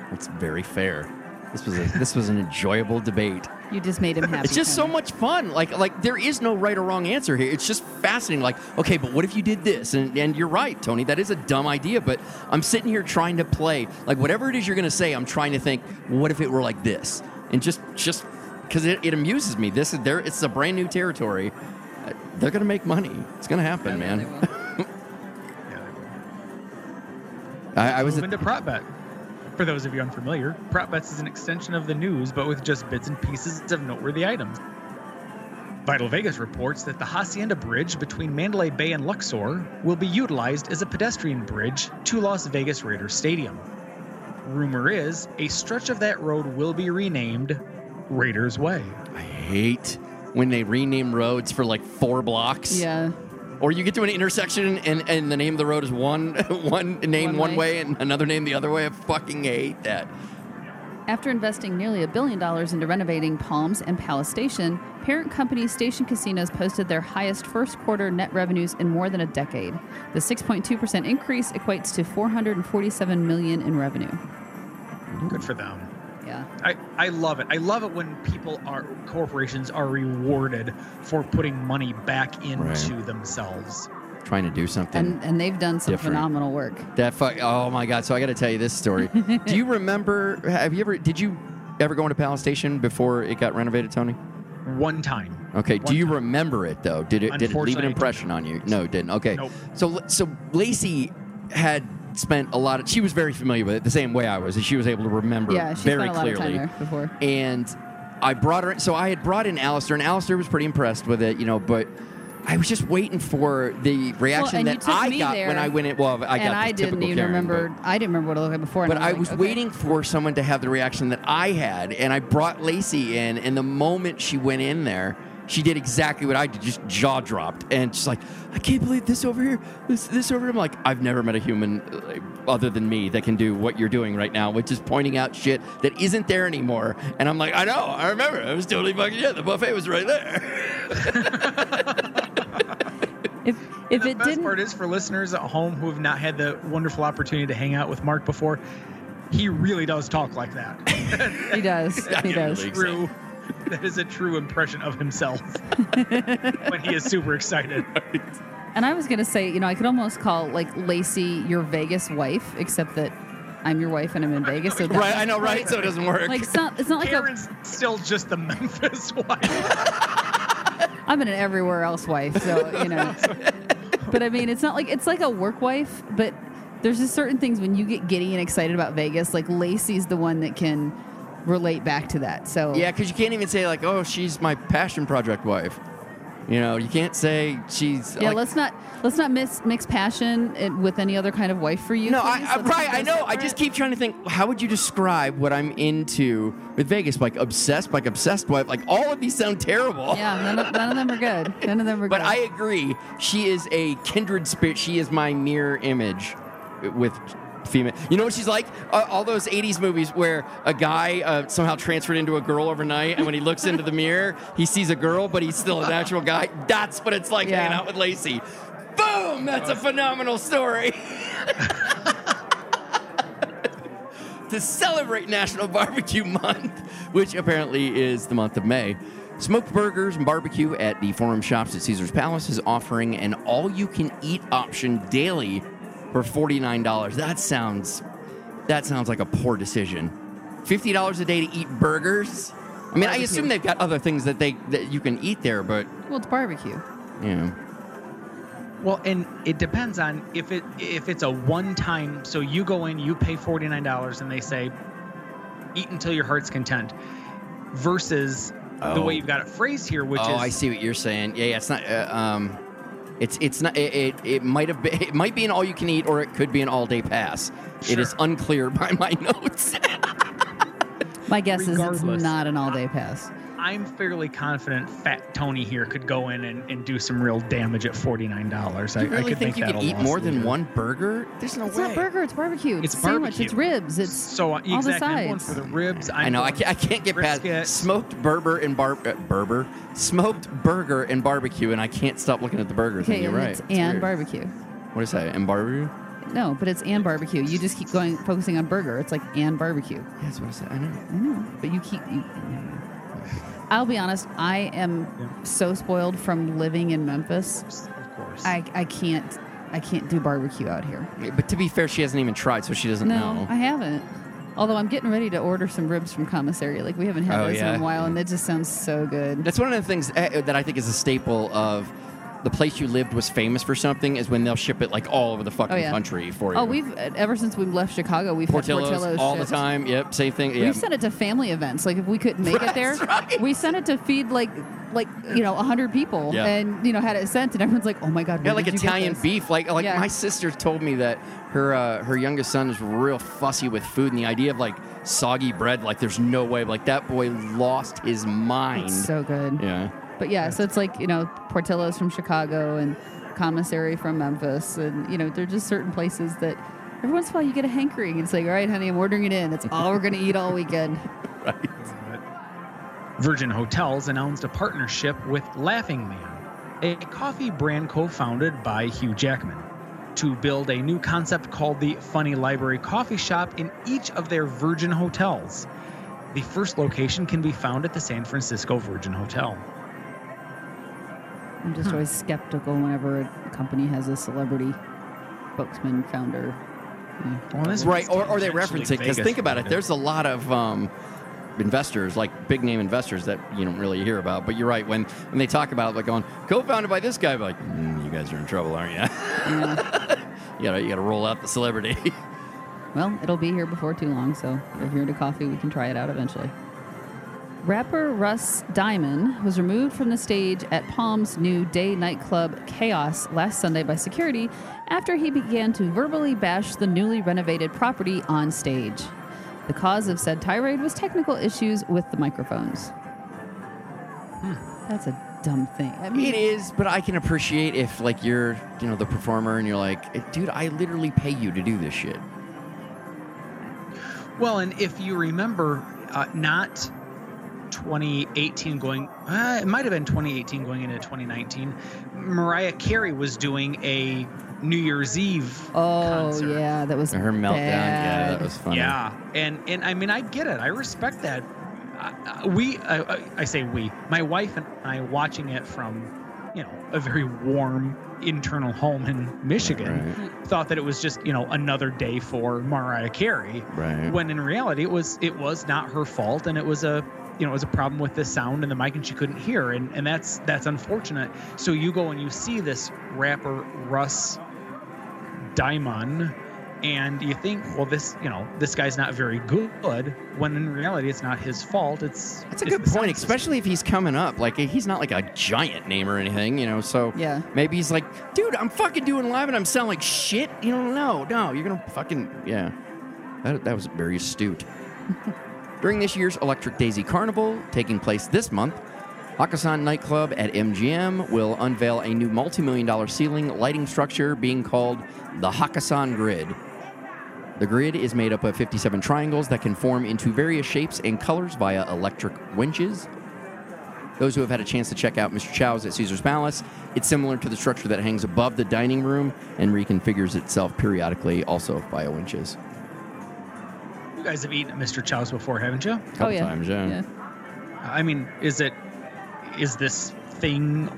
That's very fair. This was a, this was an enjoyable debate. You just made him happy. It's just so Tony. much fun. Like like there is no right or wrong answer here. It's just fascinating. Like okay, but what if you did this? And and you're right, Tony. That is a dumb idea. But I'm sitting here trying to play like whatever it is you're going to say. I'm trying to think. What if it were like this? And just just because it, it amuses me. This is there. It's a brand new territory. Uh, They're going to make money. It's going to happen, Yeah, man. they will. Yeah, they will. I, I was Move at, into prop bet. For those of you unfamiliar, prop bets is an extension of the news, but with just bits and pieces of noteworthy items. Vital Vegas reports that the Hacienda Bridge between Mandalay Bay and Luxor will be utilized as a pedestrian bridge to Las Vegas Raiders Stadium. Rumor is a stretch of that road will be renamed Raiders Way. I hate when they rename roads for like four blocks. Yeah. Or you get to an intersection and, and the name of the road is one one name One one, way. way. and another name the other way. I fucking hate that. After investing nearly a billion dollars into renovating Palms and Palace Station, parent company Station Casinos posted their highest first quarter net revenues in more than a decade. The 6.2% increase equates to 447 million in revenue. Good for them. Yeah. I, I love it. I love it when people are corporations are rewarded for putting money back into Right. themselves. Trying to do something. And and they've done some different. phenomenal work. That fuck. Oh my god! So I got to tell you this story. Do you remember? Have you ever? Did you ever go into Palace Station before it got renovated, Tony? One time. Okay. One Do you time. remember it though? Did it? Did it leave an impression on you? No, it didn't. Okay. Nope. So so Lacey had spent a lot of. She was very familiar with it, the same way I was, and she was able to remember Yeah, she very spent a lot clearly. of time there before. and I brought her. So I had brought in Alistair, and Alistair was pretty impressed with it, you know. But I was just waiting for the reaction you that I got there, when I went in. Well, I got and I didn't even Karen, remember. but- I didn't remember what it looked like before. but I like, was okay. waiting for someone to have the reaction that I had, and I brought Lacey in, and the moment she went in there, she did exactly what I did, just jaw dropped, and she's like, "I can't believe this over here, this this over." here." I'm like, "I've never met a human uh, other than me that can do what you're doing right now, which is pointing out shit that isn't there anymore." And I'm like, "I know, I remember, I was totally fucking yeah, the buffet was right there." If if the it best didn't, part is for listeners at home who have not had the wonderful opportunity to hang out with Mark before, he really does talk like that. he does. He does. Really true. That is a true impression of himself when he is super excited. And I was gonna say, you know, I could almost call like Lacey your Vegas wife, except that I'm your wife and I'm in Vegas. So that right, I know, right? So it doesn't work. Like it's not, it's not like a, Karen's still just the Memphis wife. I'm an everywhere else wife, so you know. but I mean, it's not like it's like a work wife, but there's just certain things when you get giddy and excited about Vegas. Like Lacey's the one that can relate back to that. So Yeah, because you can't even say like, "Oh, she's my passion project wife." You know, you can't say she's. Yeah, like, let's not let's not mix mix passion eh, with any other kind of wife for you. No, please. I, I, right. I know. I just keep trying to think. How would you describe what I'm into with Vegas? Like obsessed, like obsessed wife. Like all of these sound terrible. Yeah, none of, none of them are good. None of them are good. But good. I agree. She is a kindred spirit. She is my mirror image with female. You know what she's like? Uh, all those 80s movies where a guy uh, somehow transferred into a girl overnight, and when he looks into the mirror, he sees a girl, but he's still a natural guy. That's what it's like Yeah. hanging out with Lacey. Boom! That's a phenomenal story. to celebrate National Barbecue Month, which apparently is the month of May. Smoked Burgers and Barbecue at the Forum Shops at Caesar's Palace is offering an all you can eat option daily for $49. That sounds that sounds like a poor decision. $50 a day to eat burgers? I mean, I assume they've got other things that they that you can eat there, but well, it's barbecue. Yeah. Well, and it depends on if it if it's a one time. So you go in, you pay forty nine dollars, and they say, "Eat until your heart's content," versus the Oh. way you've got it phrased here, which oh, is I see what you're saying. Yeah, yeah, it's not. Uh, um, it's it's not. It, it it might have been. It might be an all you can eat, or it could be an all day pass. It Sure. is unclear by my notes. My guess is Regardless. it's not an all day pass. I'm fairly confident Fat Tony here could go in and, and do some real damage at forty nine dollars. I, you really I could think make you that can a eat loss more than leader. one burger? There's no It's way. not burger. It's barbecue. It's, It's sandwich. It's ribs. It's So uh, all the exactly, I'm going sides. for the ribs. I I'm know. I can't, I can't get past smoked burger and bar uh, burger, smoked burger and barbecue, and I can't stop looking at the burger thing. Okay, You're and right. it's It's and weird. barbecue. What is that? And barbecue? No, but it's and barbecue. You just keep going, focusing on burger. It's like and barbecue. Yeah, that's what I said. I know. I know, but you keep. You, I'll be honest. I am so spoiled from living in Memphis. Of course. I, I can't I can't do barbecue out here. But to be fair, she hasn't even tried, so she doesn't No, know. I haven't. Although I'm getting ready to order some ribs from commissary. Like we haven't had Oh, those yeah. in a while, and it just sounds so good. That's one of the things uh, that I think is a staple of the place you lived was famous for something is when they'll ship it like all over the fucking Oh, yeah. country for you. Oh, we've ever since we left Chicago, we've Portillo's, had Portillo's all shipped. the time. Yep, same thing. Yeah. We've sent it to family events. Like if we couldn't make it there, we sent it to feed like like you know hundred people, Yeah. and you know had it sent, and everyone's like, "Oh my god, yeah, where like did you get Italian this?" beef. Like like Yeah. my sister told me that her uh, her youngest son is real fussy with food, and the idea of like soggy bread, like there's no way. Like that boy lost his mind. It's so good. yeah. But yeah, so it's like you know Portillo's from Chicago and commissary from Memphis, and you know they're just certain places that every once in a while you get a hankering. It's like, all right, honey, I'm ordering it in. That's all we're gonna eat all weekend. Virgin Hotels announced a partnership with Laughing Man, a coffee brand co founded by Hugh Jackman. to build a new concept called the Funny Library Coffee Shop in each of their Virgin hotels. The first location can be found at the San Francisco Virgin Hotel. I'm just always skeptical whenever a company has a celebrity spokesman, founder. Yeah. Well, this right, or, or they reference it because think about it. There's a lot of um, investors, like big name investors, that you don't really hear about. But you're right when when they talk about it, like going co-founded by this guy, like mm, you guys are in trouble, aren't you? Yeah. you gotta you gotta roll out the celebrity. Well, it'll be here before too long, so if we're here to coffee, we can try it out eventually. Rapper Russ Diamond was removed from the stage at Palm's new day nightclub KAOS last Sunday by security after he began to verbally bash the newly renovated property on stage. The cause of said tirade was technical issues with the microphones. That's a dumb thing. I mean, it is, but I can appreciate if like you're you know the performer and you're like, dude, I literally pay you to do this shit. Well, and if you remember, uh, not 2018 going, uh, it might have been 2018 going into 2019, Mariah Carey was doing a New Year's Eve Oh concert. yeah, that was Her meltdown, yeah, that was funny. Yeah, and and I mean I get it. I respect that. I, I- we, I, I- I say we, my wife and I, watching it from, you know, a very warm internal home in Michigan, thought that it was just you know another day for Mariah Carey. Right. When in reality, it was it was not her fault, and it was a you know it was a problem with the sound and the mic, and she couldn't hear, and and that's that's unfortunate. So you go and you see this rapper Russ Diamond, and you think, well, this you know this guy's not very good. When in reality, it's not his fault. It's That's a it's good point, especially if he's coming up. Like he's not like a giant name or anything, you know. So Yeah. maybe he's like, dude, I'm fucking doing live and I'm sounding like shit. You don't know. No, you're gonna fucking yeah. That, that was very astute. During this year's Electric Daisy Carnival, taking place this month, Hakkasan Nightclub at MGM will unveil a new multi-million dollar ceiling lighting structure being called the Hakkasan Grid. The grid is made up of 57 triangles that can form into various shapes and colors via electric winches. Those who have had a chance to check out Mr. Chow's at Caesar's Palace, it's similar to the structure that hangs above the dining room and reconfigures itself periodically, also via winches. You guys have eaten at Mr. Chow's before, haven't you? Oh, couple oh yeah. times, yeah. yeah. I mean, is it is this thing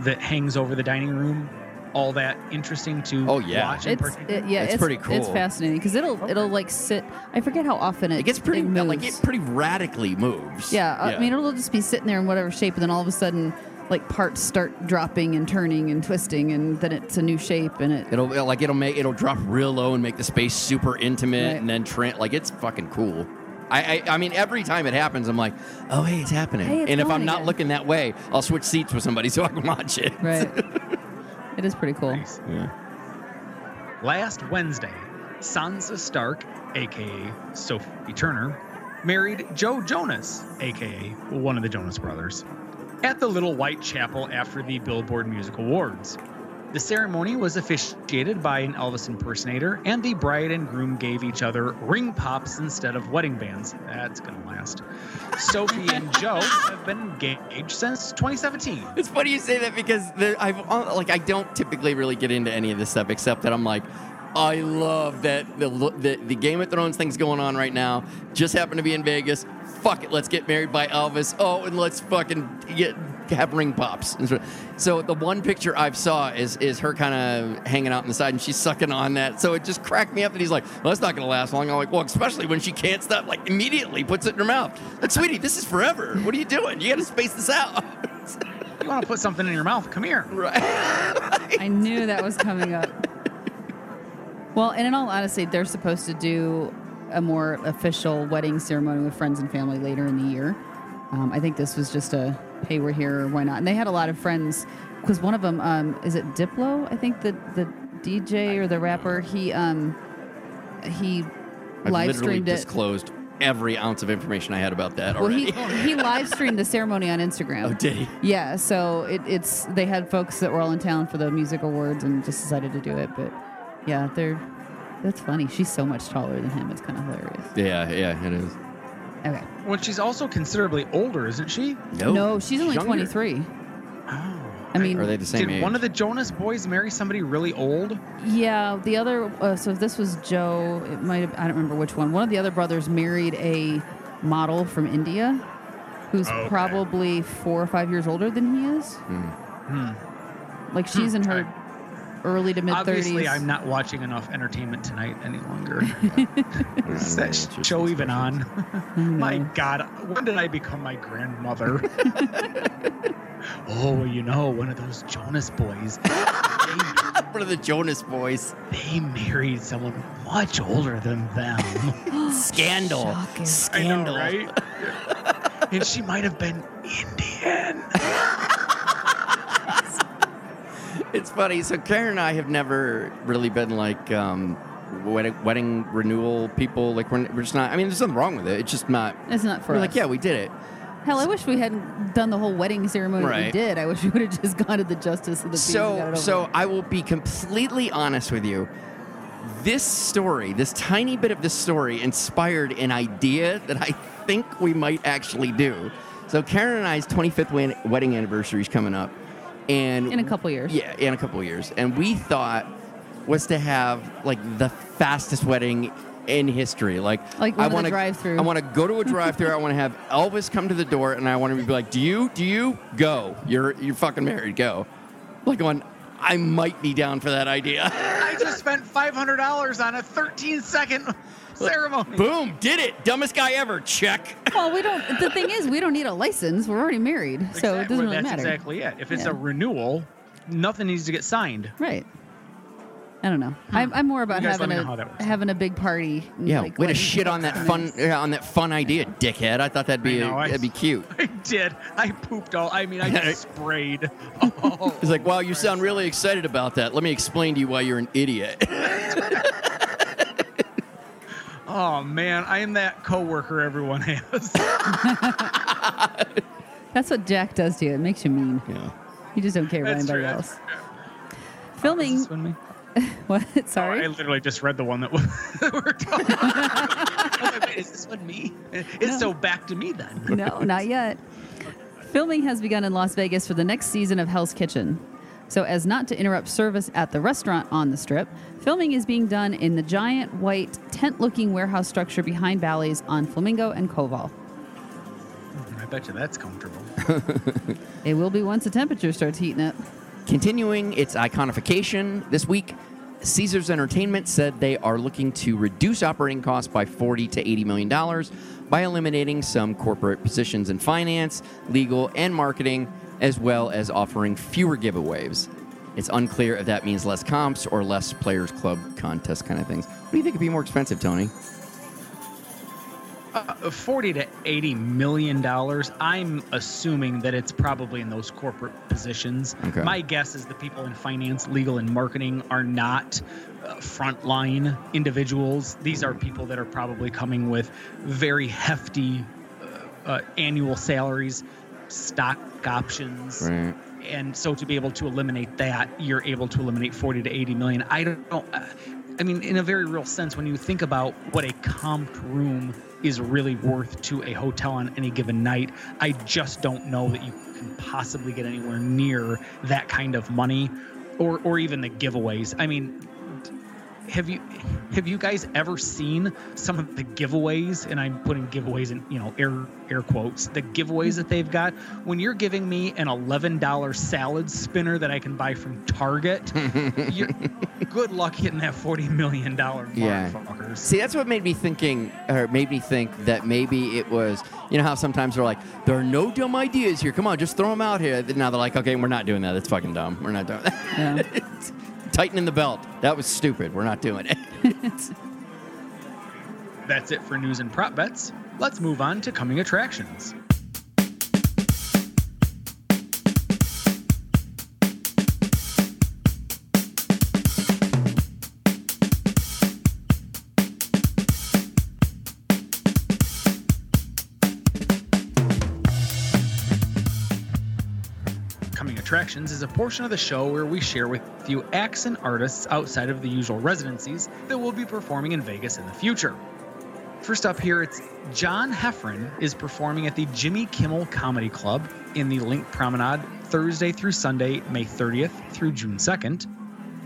that hangs over the dining room all that interesting to Oh, yeah. watch and It's partake it, yeah, It's it's, pretty It's fascinating because it'll it'll like sit. I forget how often it It gets pretty moves. like it pretty radically moves. yeah, I mean it'll just be sitting there in whatever shape, and then all of a sudden, like parts start dropping and turning and twisting, and then it's a new shape, and it. It'll it'll, like it'll make it'll drop real low and make the space super intimate, Right. and then tra- like it's fucking cool. I, I I mean every time it happens, I'm like, oh hey, it's happening. Hey, it's and if I'm going not again. looking that way, I'll switch seats with somebody so I can watch it. Right. it is pretty cool. Nice. Yeah. Last Wednesday, Sansa Stark, aka Sophie Turner, married Joe Jonas, aka one of the Jonas Brothers, at the Little White Chapel after the Billboard Music Awards. The ceremony was officiated by an Elvis impersonator, and the bride and groom gave each other ring pops instead of wedding bands. That's gonna last. Sophie and Joe have been engaged since 2017. It's funny you say that because I've uh, like I don't typically really get into any of this stuff except that I'm like. I love that the, the the Game of Thrones thing's going on right now. Just happened to be in Vegas. Fuck it, let's get married by Elvis. Oh, and let's fucking get have ring pops. So- So the one picture I've saw is is her kind of hanging out on the side and she's sucking on that. So it just cracked me up that he's like, well, that's not gonna last long. I'm like, well, especially when she can't stop. Like immediately puts it in her mouth. Like, sweetie, this is forever. What are you doing? You got to space this out. You want to put something in your mouth? Come here. right. I knew that was coming up. Well, and in all honesty, they're supposed to do a more official wedding ceremony with friends and family later in the year. Um, I think this was just a hey, we're here, why not? And they had a lot of friends because one of them um, is it Diplo? I think the the DJ or the rapper he um he I've live streamed it. disclosed every ounce of information I had about that Well, already. he he live streamed the ceremony on Instagram. oh, did he? Yeah, so it, it's they had folks that were all in town for the music awards and just decided to do it. But yeah, they're that's funny. She's so much taller than him. It's kind of hilarious. Yeah, yeah, it is. Okay. Well, she's also considerably older, isn't she? No, No, she's only younger. 23. Oh, I mean, are they the same Did age? one of the Jonas Boys marry somebody really old? Yeah, the other. Uh, so if this was Joe, it might have. I don't remember which one. One of the other brothers married a model from India, who's Okay. probably four or five years older than he is. Hmm. Like she's in her early to mid 30s. Obviously. I'm not watching enough Entertainment Tonight any longer. Is that it's show even on? my God, when did I become my grandmother? oh, you know, one of those Jonas Boys. One of the Jonas Boys. they married someone much older than them. Scandal. Shocking. I know, Scandal. right? and she might have been Indian. It's funny. So Karen and I have never really been like um, wedding, wedding renewal people. Like we're, we're just not. I mean, there's nothing wrong with it. It's just not. It's not for we're us. like, yeah, we did it. Hell, I wish we hadn't done the whole wedding ceremony that we did. I wish we would have just gone to the justice of the peace and got it So, so. I will be completely honest with you. This story, this tiny bit of this story, inspired an idea that I think we might actually do. So, Karen and I's 25th wedding anniversary is coming up, and in a couple years. yeah, in a couple of years, and we thought was to have like the fastest wedding in history. Like, Like I wanna, drive-thru. I want to go to a drive-through. I want to have Elvis come to the door, and I want to be like, "Do you? Do you go? You're you're fucking married. Go." Like, going, I might be down for that idea. I just spent $500 on a 13 second ceremony. Boom, did it. Dumbest guy ever. Check. Well, we don't. The thing is, we don't need a license. We're already married, so it doesn't really That's matter. exactly it. If it's Yeah. a renewal, nothing needs to get signed. Right. I don't know. I'm, I'm more about Hmm. You guys having a know how that works. having a big party. and, Yeah, like, way to shit on that fun in. yeah, on that fun idea, dickhead. I thought that'd be know, I- that'd be cute. I did. I pooped all. I mean, I just sprayed. Oh, It's like, wow, you sound really excited about that. Let me explain to you why you're an idiot. Oh man, I am that coworker everyone has. That's what Jack does to you. It makes you mean. yeah. You just don't care about That's anybody true. else. Is Filming. this one me? What? Oh, Sorry. I literally just read the one that we were talking about. I was like, Wait, is this one me? It's No. so back to me then. no, not yet. Filming has begun in Las Vegas for the next season of Hell's Kitchen. So, as not to interrupt service at the restaurant on the strip, filming is being done in the giant white tent looking warehouse structure behind Bally's on Flamingo and Koval. Hmm, I bet you that's comfortable. It will be once the temperature starts heating up. Continuing its iconification this week, Caesars Entertainment said they are looking to reduce operating costs by 40 to 80 million dollars by eliminating some corporate positions in finance, legal, and marketing, as well as offering fewer giveaways. It's unclear if that means less comps or less players club contest kind of things. What do you think would be more expensive, Tony? Uh, 40 to 80 million dollars. I'm assuming that it's probably in those corporate positions. Okay. My guess is the people in finance, legal, and marketing are not uh, frontline individuals. These are people that are probably coming with very hefty uh, uh, annual salaries, stock options. Right. and so to be able to eliminate that you're able to eliminate 40 to 80 million i don't know uh, i mean in a very real sense when you think about what a comped room is really worth to a hotel on any given night i just don't know that you can possibly get anywhere near that kind of money or or even the giveaways i mean have you have you guys ever seen some of the giveaways and i'm putting giveaways in you know air air quotes the giveaways that they've got when you're giving me an $11 salad spinner that i can buy from target you're, good luck hitting that $40 million mark Yeah. fuckers. See, that's what made me thinking, or made me think that maybe it was, you know, how sometimes they're like, there are no dumb ideas here. Come on, just throw them out here. Now they're like, okay, we're not doing that. That's fucking dumb. We're not doing that. Yeah. Tightening the belt. That was stupid. We're not doing it. that's it for news and prop bets let's move on to coming attractions Attractions is a portion of the show where we share with you acts and artists outside of the usual residencies that will be performing in Vegas in the future. First up here, it's John Heffron is performing at the Jimmy Kimmel Comedy Club in the LINQ Promenade Thursday through Sunday, May 30th through June 2nd.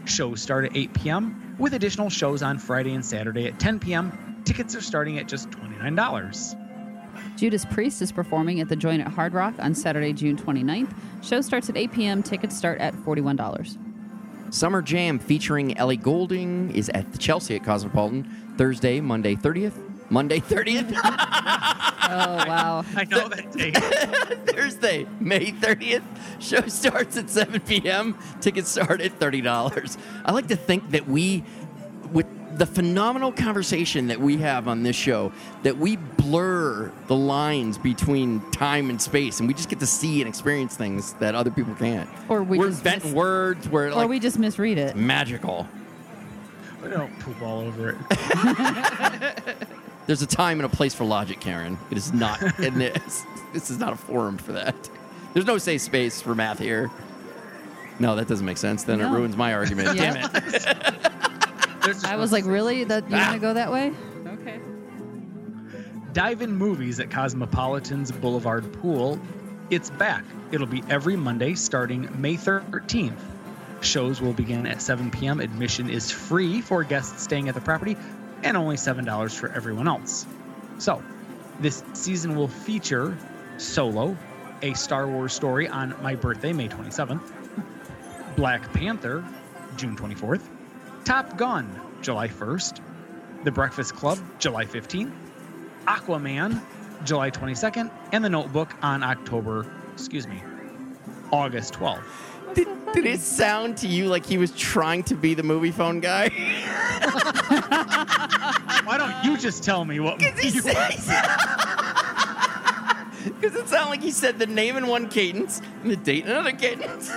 Shows start at 8 p.m. with additional shows on Friday and Saturday at 10 p.m. Tickets are starting at just $29. Judas Priest is performing at the Joint at Hard Rock on Saturday, June 29th. Show starts at 8 p.m. Tickets start at $41. Summer Jam featuring Ellie Goulding is at the Chelsea at Cosmopolitan Thursday, Monday 30th. Monday 30th? Oh, wow. I know that date. Thursday, May 30th. Show starts at 7 p.m. Tickets start at $30. I like to think that we, with the phenomenal conversation that we have on this show, that we blur the lines between time and space and we just get to see and experience things that other people can't. Or we are just inventing mis- words. We're or we just misread it. magical. I don't poop all over it. There's a time and a place for logic, Karen. It is not in this. This is not a forum for that. There's no safe space for math here. No, that doesn't make sense. Then it ruins my argument. Yeah. Damn it. There's just I was like, really? That you want Ah. to go that way? Okay. Dive in movies at Cosmopolitan's Boulevard Pool. It's back. It'll be every Monday starting May 13th. Shows will begin at 7 p.m. Admission is free for guests staying at the property and only $7 for everyone else. So, this season will feature Solo, a Star Wars story on my birthday, May 27th, Black Panther, June 24th, Top Gun, July 1st, The Breakfast Club, July 15th, Aquaman, July 22nd, and The Notebook on October, excuse me, August 12th. Did, did it sound to you like he was trying to be the movie phone guy? Why don't you just tell me what He said- Because it sounded like he said the name in one cadence and the date in another cadence.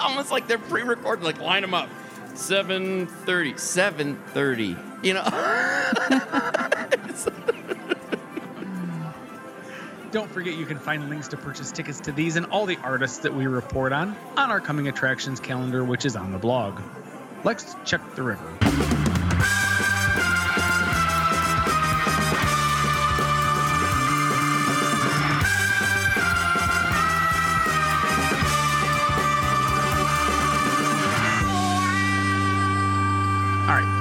Almost like they're pre-recorded, like line them up. 7.30, 7.30, you know? Don't forget you can find links to purchase tickets to these and all the artists that we report on on our coming attractions calendar, which is on the blog. Let's check the river.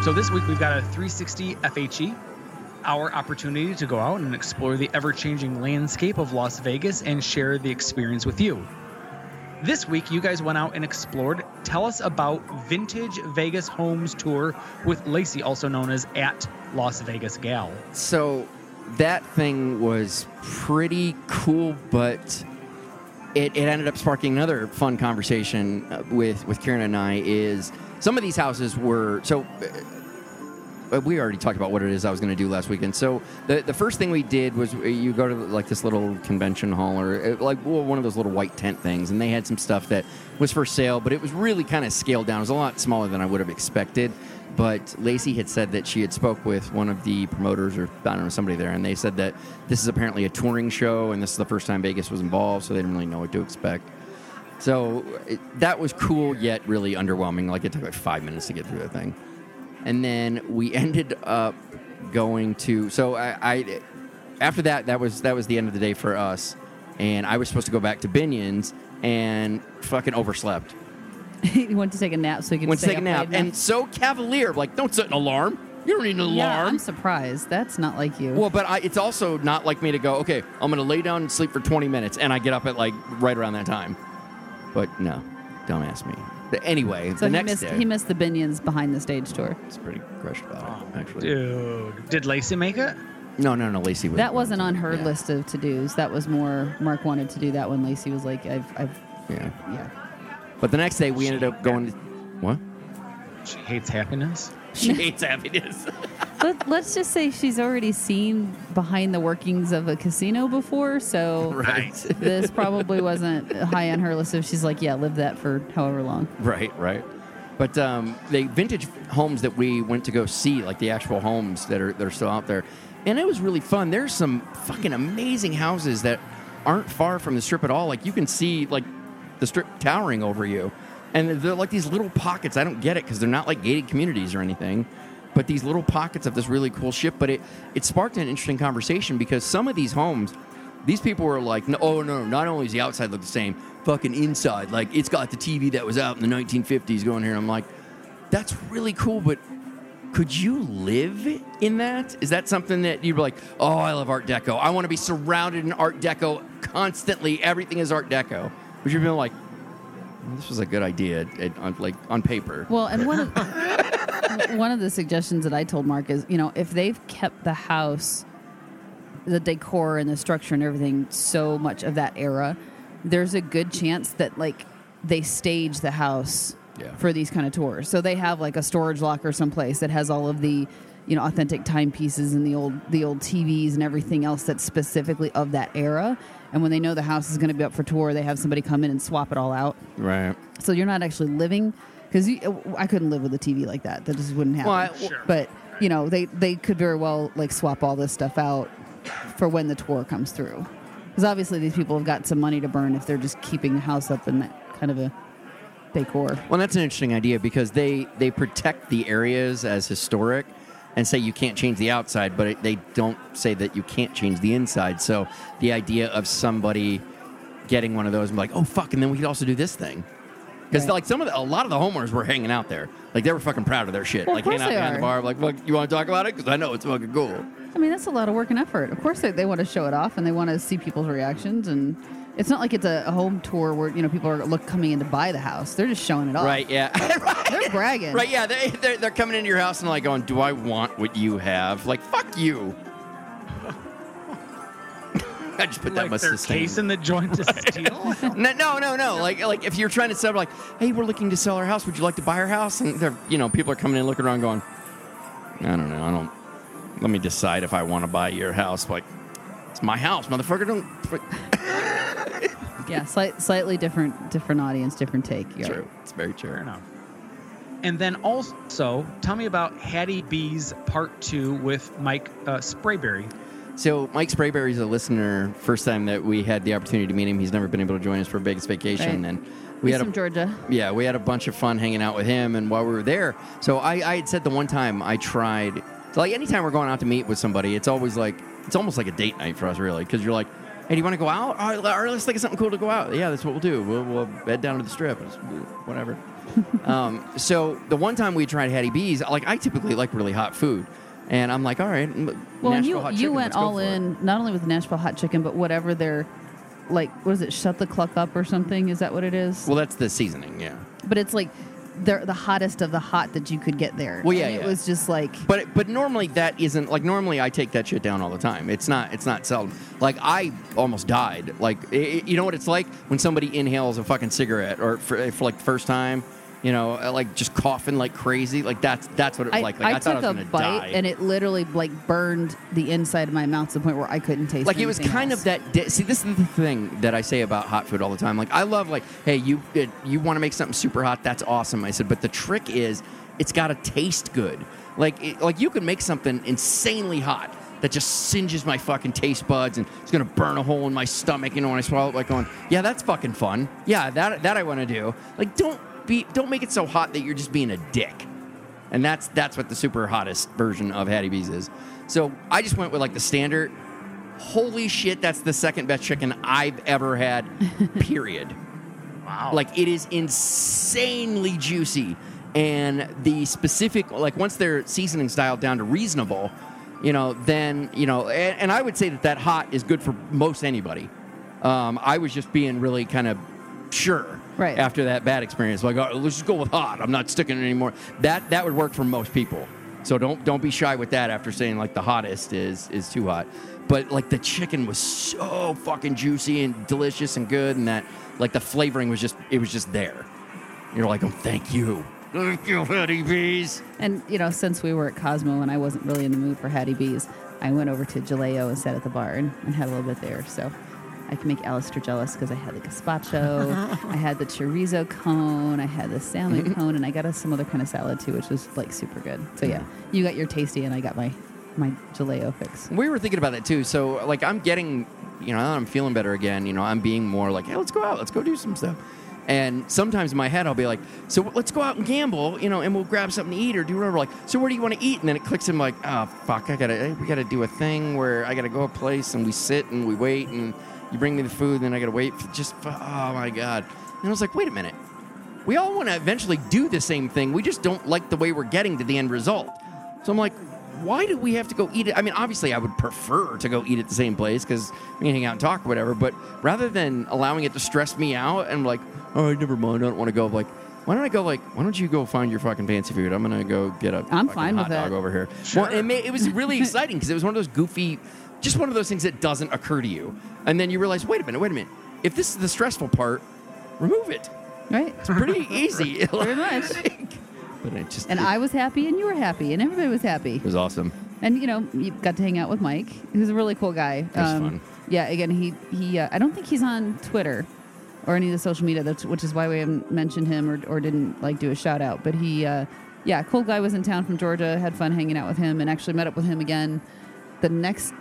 So this week we've got a 360 FHE, our opportunity to go out and explore the ever changing landscape of Las Vegas and share the experience with you. This week, you guys went out and explored. Tell us about Vintage Vegas Homes Tour with Lacey, also known as at Las Vegas Gal. So that thing was pretty cool, but it, it ended up sparking another fun conversation uh, with with Karen and I. Is some of these houses were so. Uh, We already talked about what it is I was going to do last weekend. So the the first thing we did was uh, you go to like this little convention hall or uh, like one of those little white tent things, and they had some stuff that was for sale, but it was really kind of scaled down. It was a lot smaller than I would have expected. But Lacey had said that she had spoke with one of the promoters or I don't know somebody there, and they said that this is apparently a touring show, and this is the first time Vegas was involved, so they didn't really know what to expect. So it, that was cool, yet really underwhelming. Like it took like five minutes to get through that thing, and then we ended up going to. So I, I after that, that was that was the end of the day for us, and I was supposed to go back to Binion's and fucking overslept. he went to take a nap so he could Went to stay take a up nap, late and so cavalier, like don't set an alarm. You don't need an yeah, alarm. I'm surprised. That's not like you. Well, but I, it's also not like me to go, okay, I'm going to lay down and sleep for 20 minutes, and I get up at like right around that time. But no, dumbass me. But anyway, so the he next missed day, he missed the Binions behind the stage tour. it's pretty crushed about it, oh, actually. Dude, did Lacey make it? No, no, no, Lacey was. That wasn't on her Yeah. list of to dos. That was more Mark wanted to do that when Lacey was like, I've, I've, Yeah. yeah. But the next day, we ended up going to. What? She hates happiness. She hates happiness. Let, let's just say she's already seen behind the workings of a casino before, so right. this probably wasn't high on her list. If she's like, yeah, live that for however long. Right, right. But um, the vintage homes that we went to go see, like the actual homes that are that are still out there, and it was really fun. There's some fucking amazing houses that aren't far from the strip at all. Like you can see like the strip towering over you, and they're like these little pockets. I don't get it because they're not like gated communities or anything. But these little pockets of this really cool shit. But it it sparked an interesting conversation because some of these homes, these people were like, no, oh no, not only is the outside look the same, fucking inside, like it's got the TV that was out in the 1950s going here. And I'm like, that's really cool, but could you live in that? Is that something that you'd be like, oh, I love Art Deco. I want to be surrounded in Art Deco constantly. Everything is Art Deco. Would you be like, this was a good idea, it, on, like on paper? Well, and one of one of the suggestions that I told Mark is, you know, if they've kept the house, the decor and the structure and everything so much of that era, there's a good chance that like they stage the house Yeah. for these kind of tours. So they have like a storage locker someplace that has all of the, you know, authentic timepieces and the old the old TVs and everything else that's specifically of that era. And when they know the house is going to be up for tour, they have somebody come in and swap it all out. Right. So you're not actually living because uh, I couldn't live with a TV like that. That just wouldn't happen. Well, I- Sure. But you know, they they could very well like swap all this stuff out for when the tour comes through. Because obviously these people have got some money to burn if they're just keeping the house up in that kind of a decor. Well, that's an interesting idea because they they protect the areas as historic and say you can't change the outside, but it, they don't say that you can't change the inside. So the idea of somebody getting one of those and be like, oh fuck, and then we could also do this thing. Because Right. like some of the, a lot of the homeowners were hanging out there, like they were fucking proud of their shit, Well, like hanging out behind the are. bar, like, look, you want to talk about it? Because I know it's fucking cool. I mean, that's a lot of work and effort. Of course, they, they want to show it off and they want to see people's reactions. And it's not like it's a, a home tour where you know people are look coming in to buy the house. They're just showing it off. Right? Yeah. They're bragging. Right, yeah, they, they're, they're coming into your house and like going, "Do I want what you have?" Like, fuck you. I just put that like much they're sustain. casing the joint to steal. No, no, no, no. Like, like if you're trying to sell, like, hey, we're looking to sell our house. Would you like to buy our house? And they're, you know, people are coming in looking around, going, I don't know. I don't. Let me decide if I want to buy your house. Like, it's my house, motherfucker. Don't. Yeah, slight, slightly different different audience, different take. You're True. It's very true. Fair enough. And then also, tell me about Hattie B's Part Two with Mike uh, Sprayberry. So Mike Sprayberry is a listener. First time that we had the opportunity to meet him, he's never been able to join us for Vegas vacation, Right. and we He's had a from Georgia. Yeah, we had a bunch of fun hanging out with him, and while we were there, so I, I had said the one time I tried, so like anytime we're going out to meet with somebody, it's always like it's almost like a date night for us, really, because you're like, hey, do you want to go out? All right, all right, let's think of something cool to go out. Yeah, that's what we'll do. We'll, we'll head down to the strip, whatever. um, so the one time we tried Hattie B's, like I typically like really hot food, and I'm like, all right, Well, Nashville you hot you went all for it. in, not only with Nashville hot chicken, but whatever their like what is it? Shut the cluck up or something? Is that what it is? Well, that's the seasoning, yeah. but it's like they're the hottest of the hot that you could get there. Well, yeah, And it yeah. was just like But but normally that isn't like normally I take that shit down all the time. It's not it's not seldom. Like I almost died. Like i i- you know what it's like when somebody inhales a fucking cigarette or for, for like the first time. You know, uh, like just coughing like crazy. Like that's that's what it was I, like. Like I, I thought took I a was gonna bite die. and it literally like burned the inside of my mouth to the point where I couldn't taste. It. Like it was kind else. of that. Di- See, this is the thing that I say about hot food all the time. Like I love like, hey, you it, you want to make something super hot? That's awesome. I said, but the trick is, it's got to taste good. Like it, like you can make something insanely hot that just singes my fucking taste buds and it's gonna burn a hole in my stomach. You know when I swallow it, like going, yeah, that's fucking fun. Yeah, that that I want to do. Like don't be don't make it so hot that you're just being a dick and that's that's what the super hottest version of Hattie B's is. So I just went with like the standard. Holy shit, that's the second best chicken I've ever had. Period. Wow. Like it is insanely juicy, and the specific like once their seasoning dialed down to reasonable, you know, then you know, and, and I would say that that hot is good for most anybody. Um, I was just being really kind of sure Right. after that bad experience. Like, oh, let's just go with hot. I'm not sticking it anymore. That that would work for most people. So don't don't be shy with that after saying like the hottest is is too hot. But like the chicken was so fucking juicy and delicious and good, and that like the flavoring was just it was just there. You're like, oh, thank you, thank you, Hattie B's. And you know, since we were at Cosmo and I wasn't really in the mood for Hattie B's, I went over to Jaleo and sat at the bar and, and had a little bit there. So I can make Alistair jealous because I had the gazpacho, I had the chorizo cone, I had the salmon cone, and I got us some other kind of salad too, which was like super good. So yeah, you got your tasty, and I got my my Jaleo fix. We were thinking about that too. So like I'm getting, you know, I'm feeling better again. You know, I'm being more like, hey, let's go out, let's go do some stuff. And sometimes in my head, I'll be like, so let's go out and gamble, you know, and we'll grab something to eat or do whatever. Like, so where do you want to eat? And then it clicks in like, oh, fuck, I gotta, eh, we gotta do a thing where I gotta go a place and we sit and we wait and you bring me the food and then I gotta wait for just, for, oh my God. And I was like, wait a minute. We all want to eventually do the same thing. We just don't like the way we're getting to the end result. So I'm like, why do we have to go eat it? I mean, obviously, I would prefer to go eat at the same place because we can hang out and talk or whatever. But rather than allowing it to stress me out and like, oh, never mind, I don't want to go. Like, why don't I go? Like, why don't you go find your fucking fancy food? I'm gonna go get a I'm fine hot with dog that. over here. Well, it, ma- it was really exciting because it was one of those goofy, just one of those things that doesn't occur to you, and then you realize, wait a minute, wait a minute. If this is the stressful part, remove it. Right. It's pretty easy. Pretty much. but it just And it, I was happy, and you were happy, and everybody was happy. it was awesome. And you know, you got to hang out with Mike, who's a really cool guy. Um, fun. Yeah. Again, he he. Uh, I don't think he's on Twitter or any of the social media, that's, which is why we haven't mentioned him or, or didn't like do a shout out. But he, uh, yeah, cool guy was in town from Georgia. Had fun hanging out with him, and actually met up with him again the next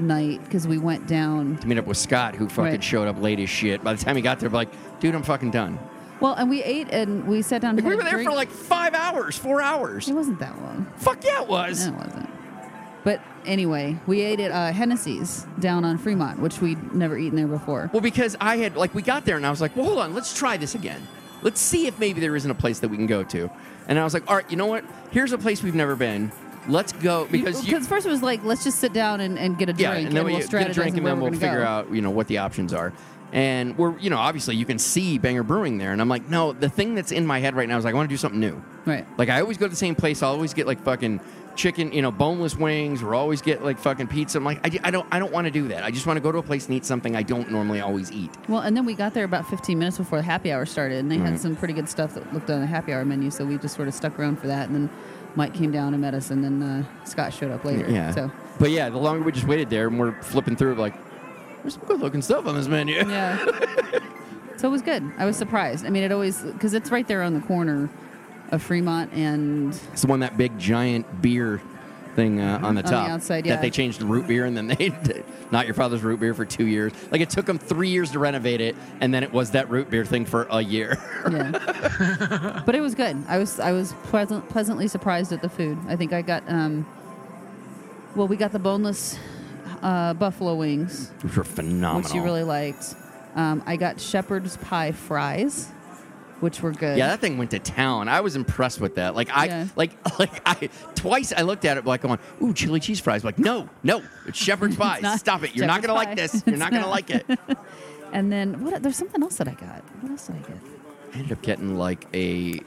night because we went down. to meet up with Scott, who fucking Right. showed up late as shit. By the time he got there, like, dude, I'm fucking done. Well, and we ate and we sat down. and Like, we had were a there drink. for like five hours, four hours. It wasn't that long. Fuck yeah, it was. No, it wasn't. But anyway, we ate at uh, Hennessey's down on Fremont, which we'd never eaten there before. Well, because I had like we got there and I was like, well, hold on, let's try this again. Let's see if maybe there isn't a place that we can go to. And I was like, all right, you know what? Here's a place we've never been. Let's go because you, first it was like, let's just sit down and, and get a drink, yeah, and then we we'll get a drink and then we'll figure go. out you know what the options are. And we're you know obviously you can see Banger Brewing there, and I'm like, no, the thing that's in my head right now is like I want to do something new. Right. Like I always go to the same place. I always get like fucking chicken, you know, boneless wings, or always get like fucking pizza. I'm like, I, I don't, I don't want to do that. I just want to go to a place and eat something I don't normally always eat. Well, and then we got there about 15 minutes before the happy hour started, and they had some pretty good stuff that looked on the happy hour menu. So we just sort of stuck around for that, and then Mike came down and met us, and then uh, Scott showed up later. Yeah. So But yeah, the longer we just waited there, and we're flipping through, like, there's some good looking stuff on this menu. yeah. so it was good. I was surprised. I mean, it always because it's right there on the corner of Fremont and It's the one that big giant beer thing uh, on the the top outside, yeah. that they changed root beer, and then they not your father's root beer for two years. Like it took them three years to renovate it, and then it was that root beer thing for a year. yeah. but it was good. I was I was pleasant, pleasantly surprised at the food. I think I got um. Well, we got the boneless uh, buffalo wings, Which were phenomenal. which you really liked. Um, I got shepherd's pie fries, which were good. Yeah, that thing went to town. I was impressed with that. Like I, Yeah. like, like I twice I looked at it like going, "Ooh, chili cheese fries." Like, no, no, it's shepherd's pie. not Stop it. You're not gonna pie. like this. You're not It's gonna like it. And then what? There's something else that I got. What else did I get? I ended up getting like a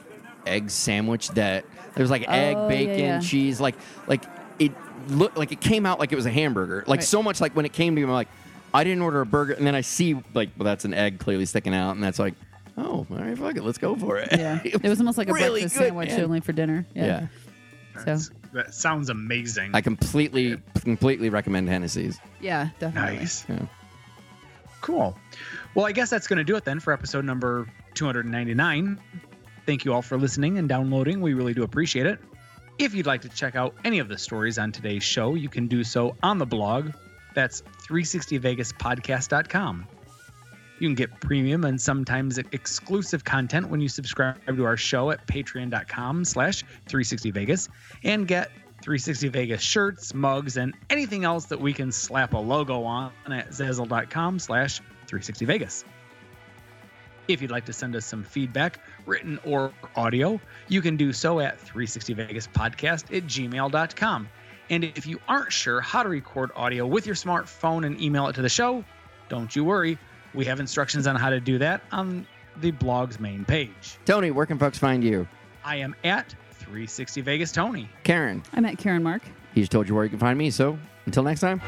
egg sandwich that there was like Oh, egg, yeah, bacon, yeah. cheese. Like, like it looked like it came out like it was a hamburger. Like Right. so much like when it came to me, I'm like, I didn't order a burger, and then I see like, well, that's an egg clearly sticking out, and that's like, oh, all right, fuck it, let's go for it. Yeah, it was almost like a really breakfast good, sandwich man. only for dinner. Yeah. yeah. So that sounds amazing. I completely, completely recommend Hennessey's. yeah, definitely. nice. Yeah. Cool. Well, I guess that's going to do it then for episode number 299. Thank you all for listening and downloading. We really do appreciate it. If you'd like to check out any of the stories on today's show, you can do so on the blog. That's 360vegaspodcast.com. You can get premium and sometimes exclusive content when you subscribe to our show at patreon.com slash 360vegas and get 360 Vegas shirts, mugs, and anything else that we can slap a logo on at zazzle.com slash 360 Vegas. If you'd like to send us some feedback, written or audio, you can do so at 360vegaspodcast at gmail.com. And if you aren't sure how to record audio with your smartphone and email it to the show, don't you worry. We have instructions on how to do that on the blog's main page. Tony, where can folks find you? I am at 360 Vegas Tony. Karen, I'm at Karen Mark. he's told you where you can find me. So until next time.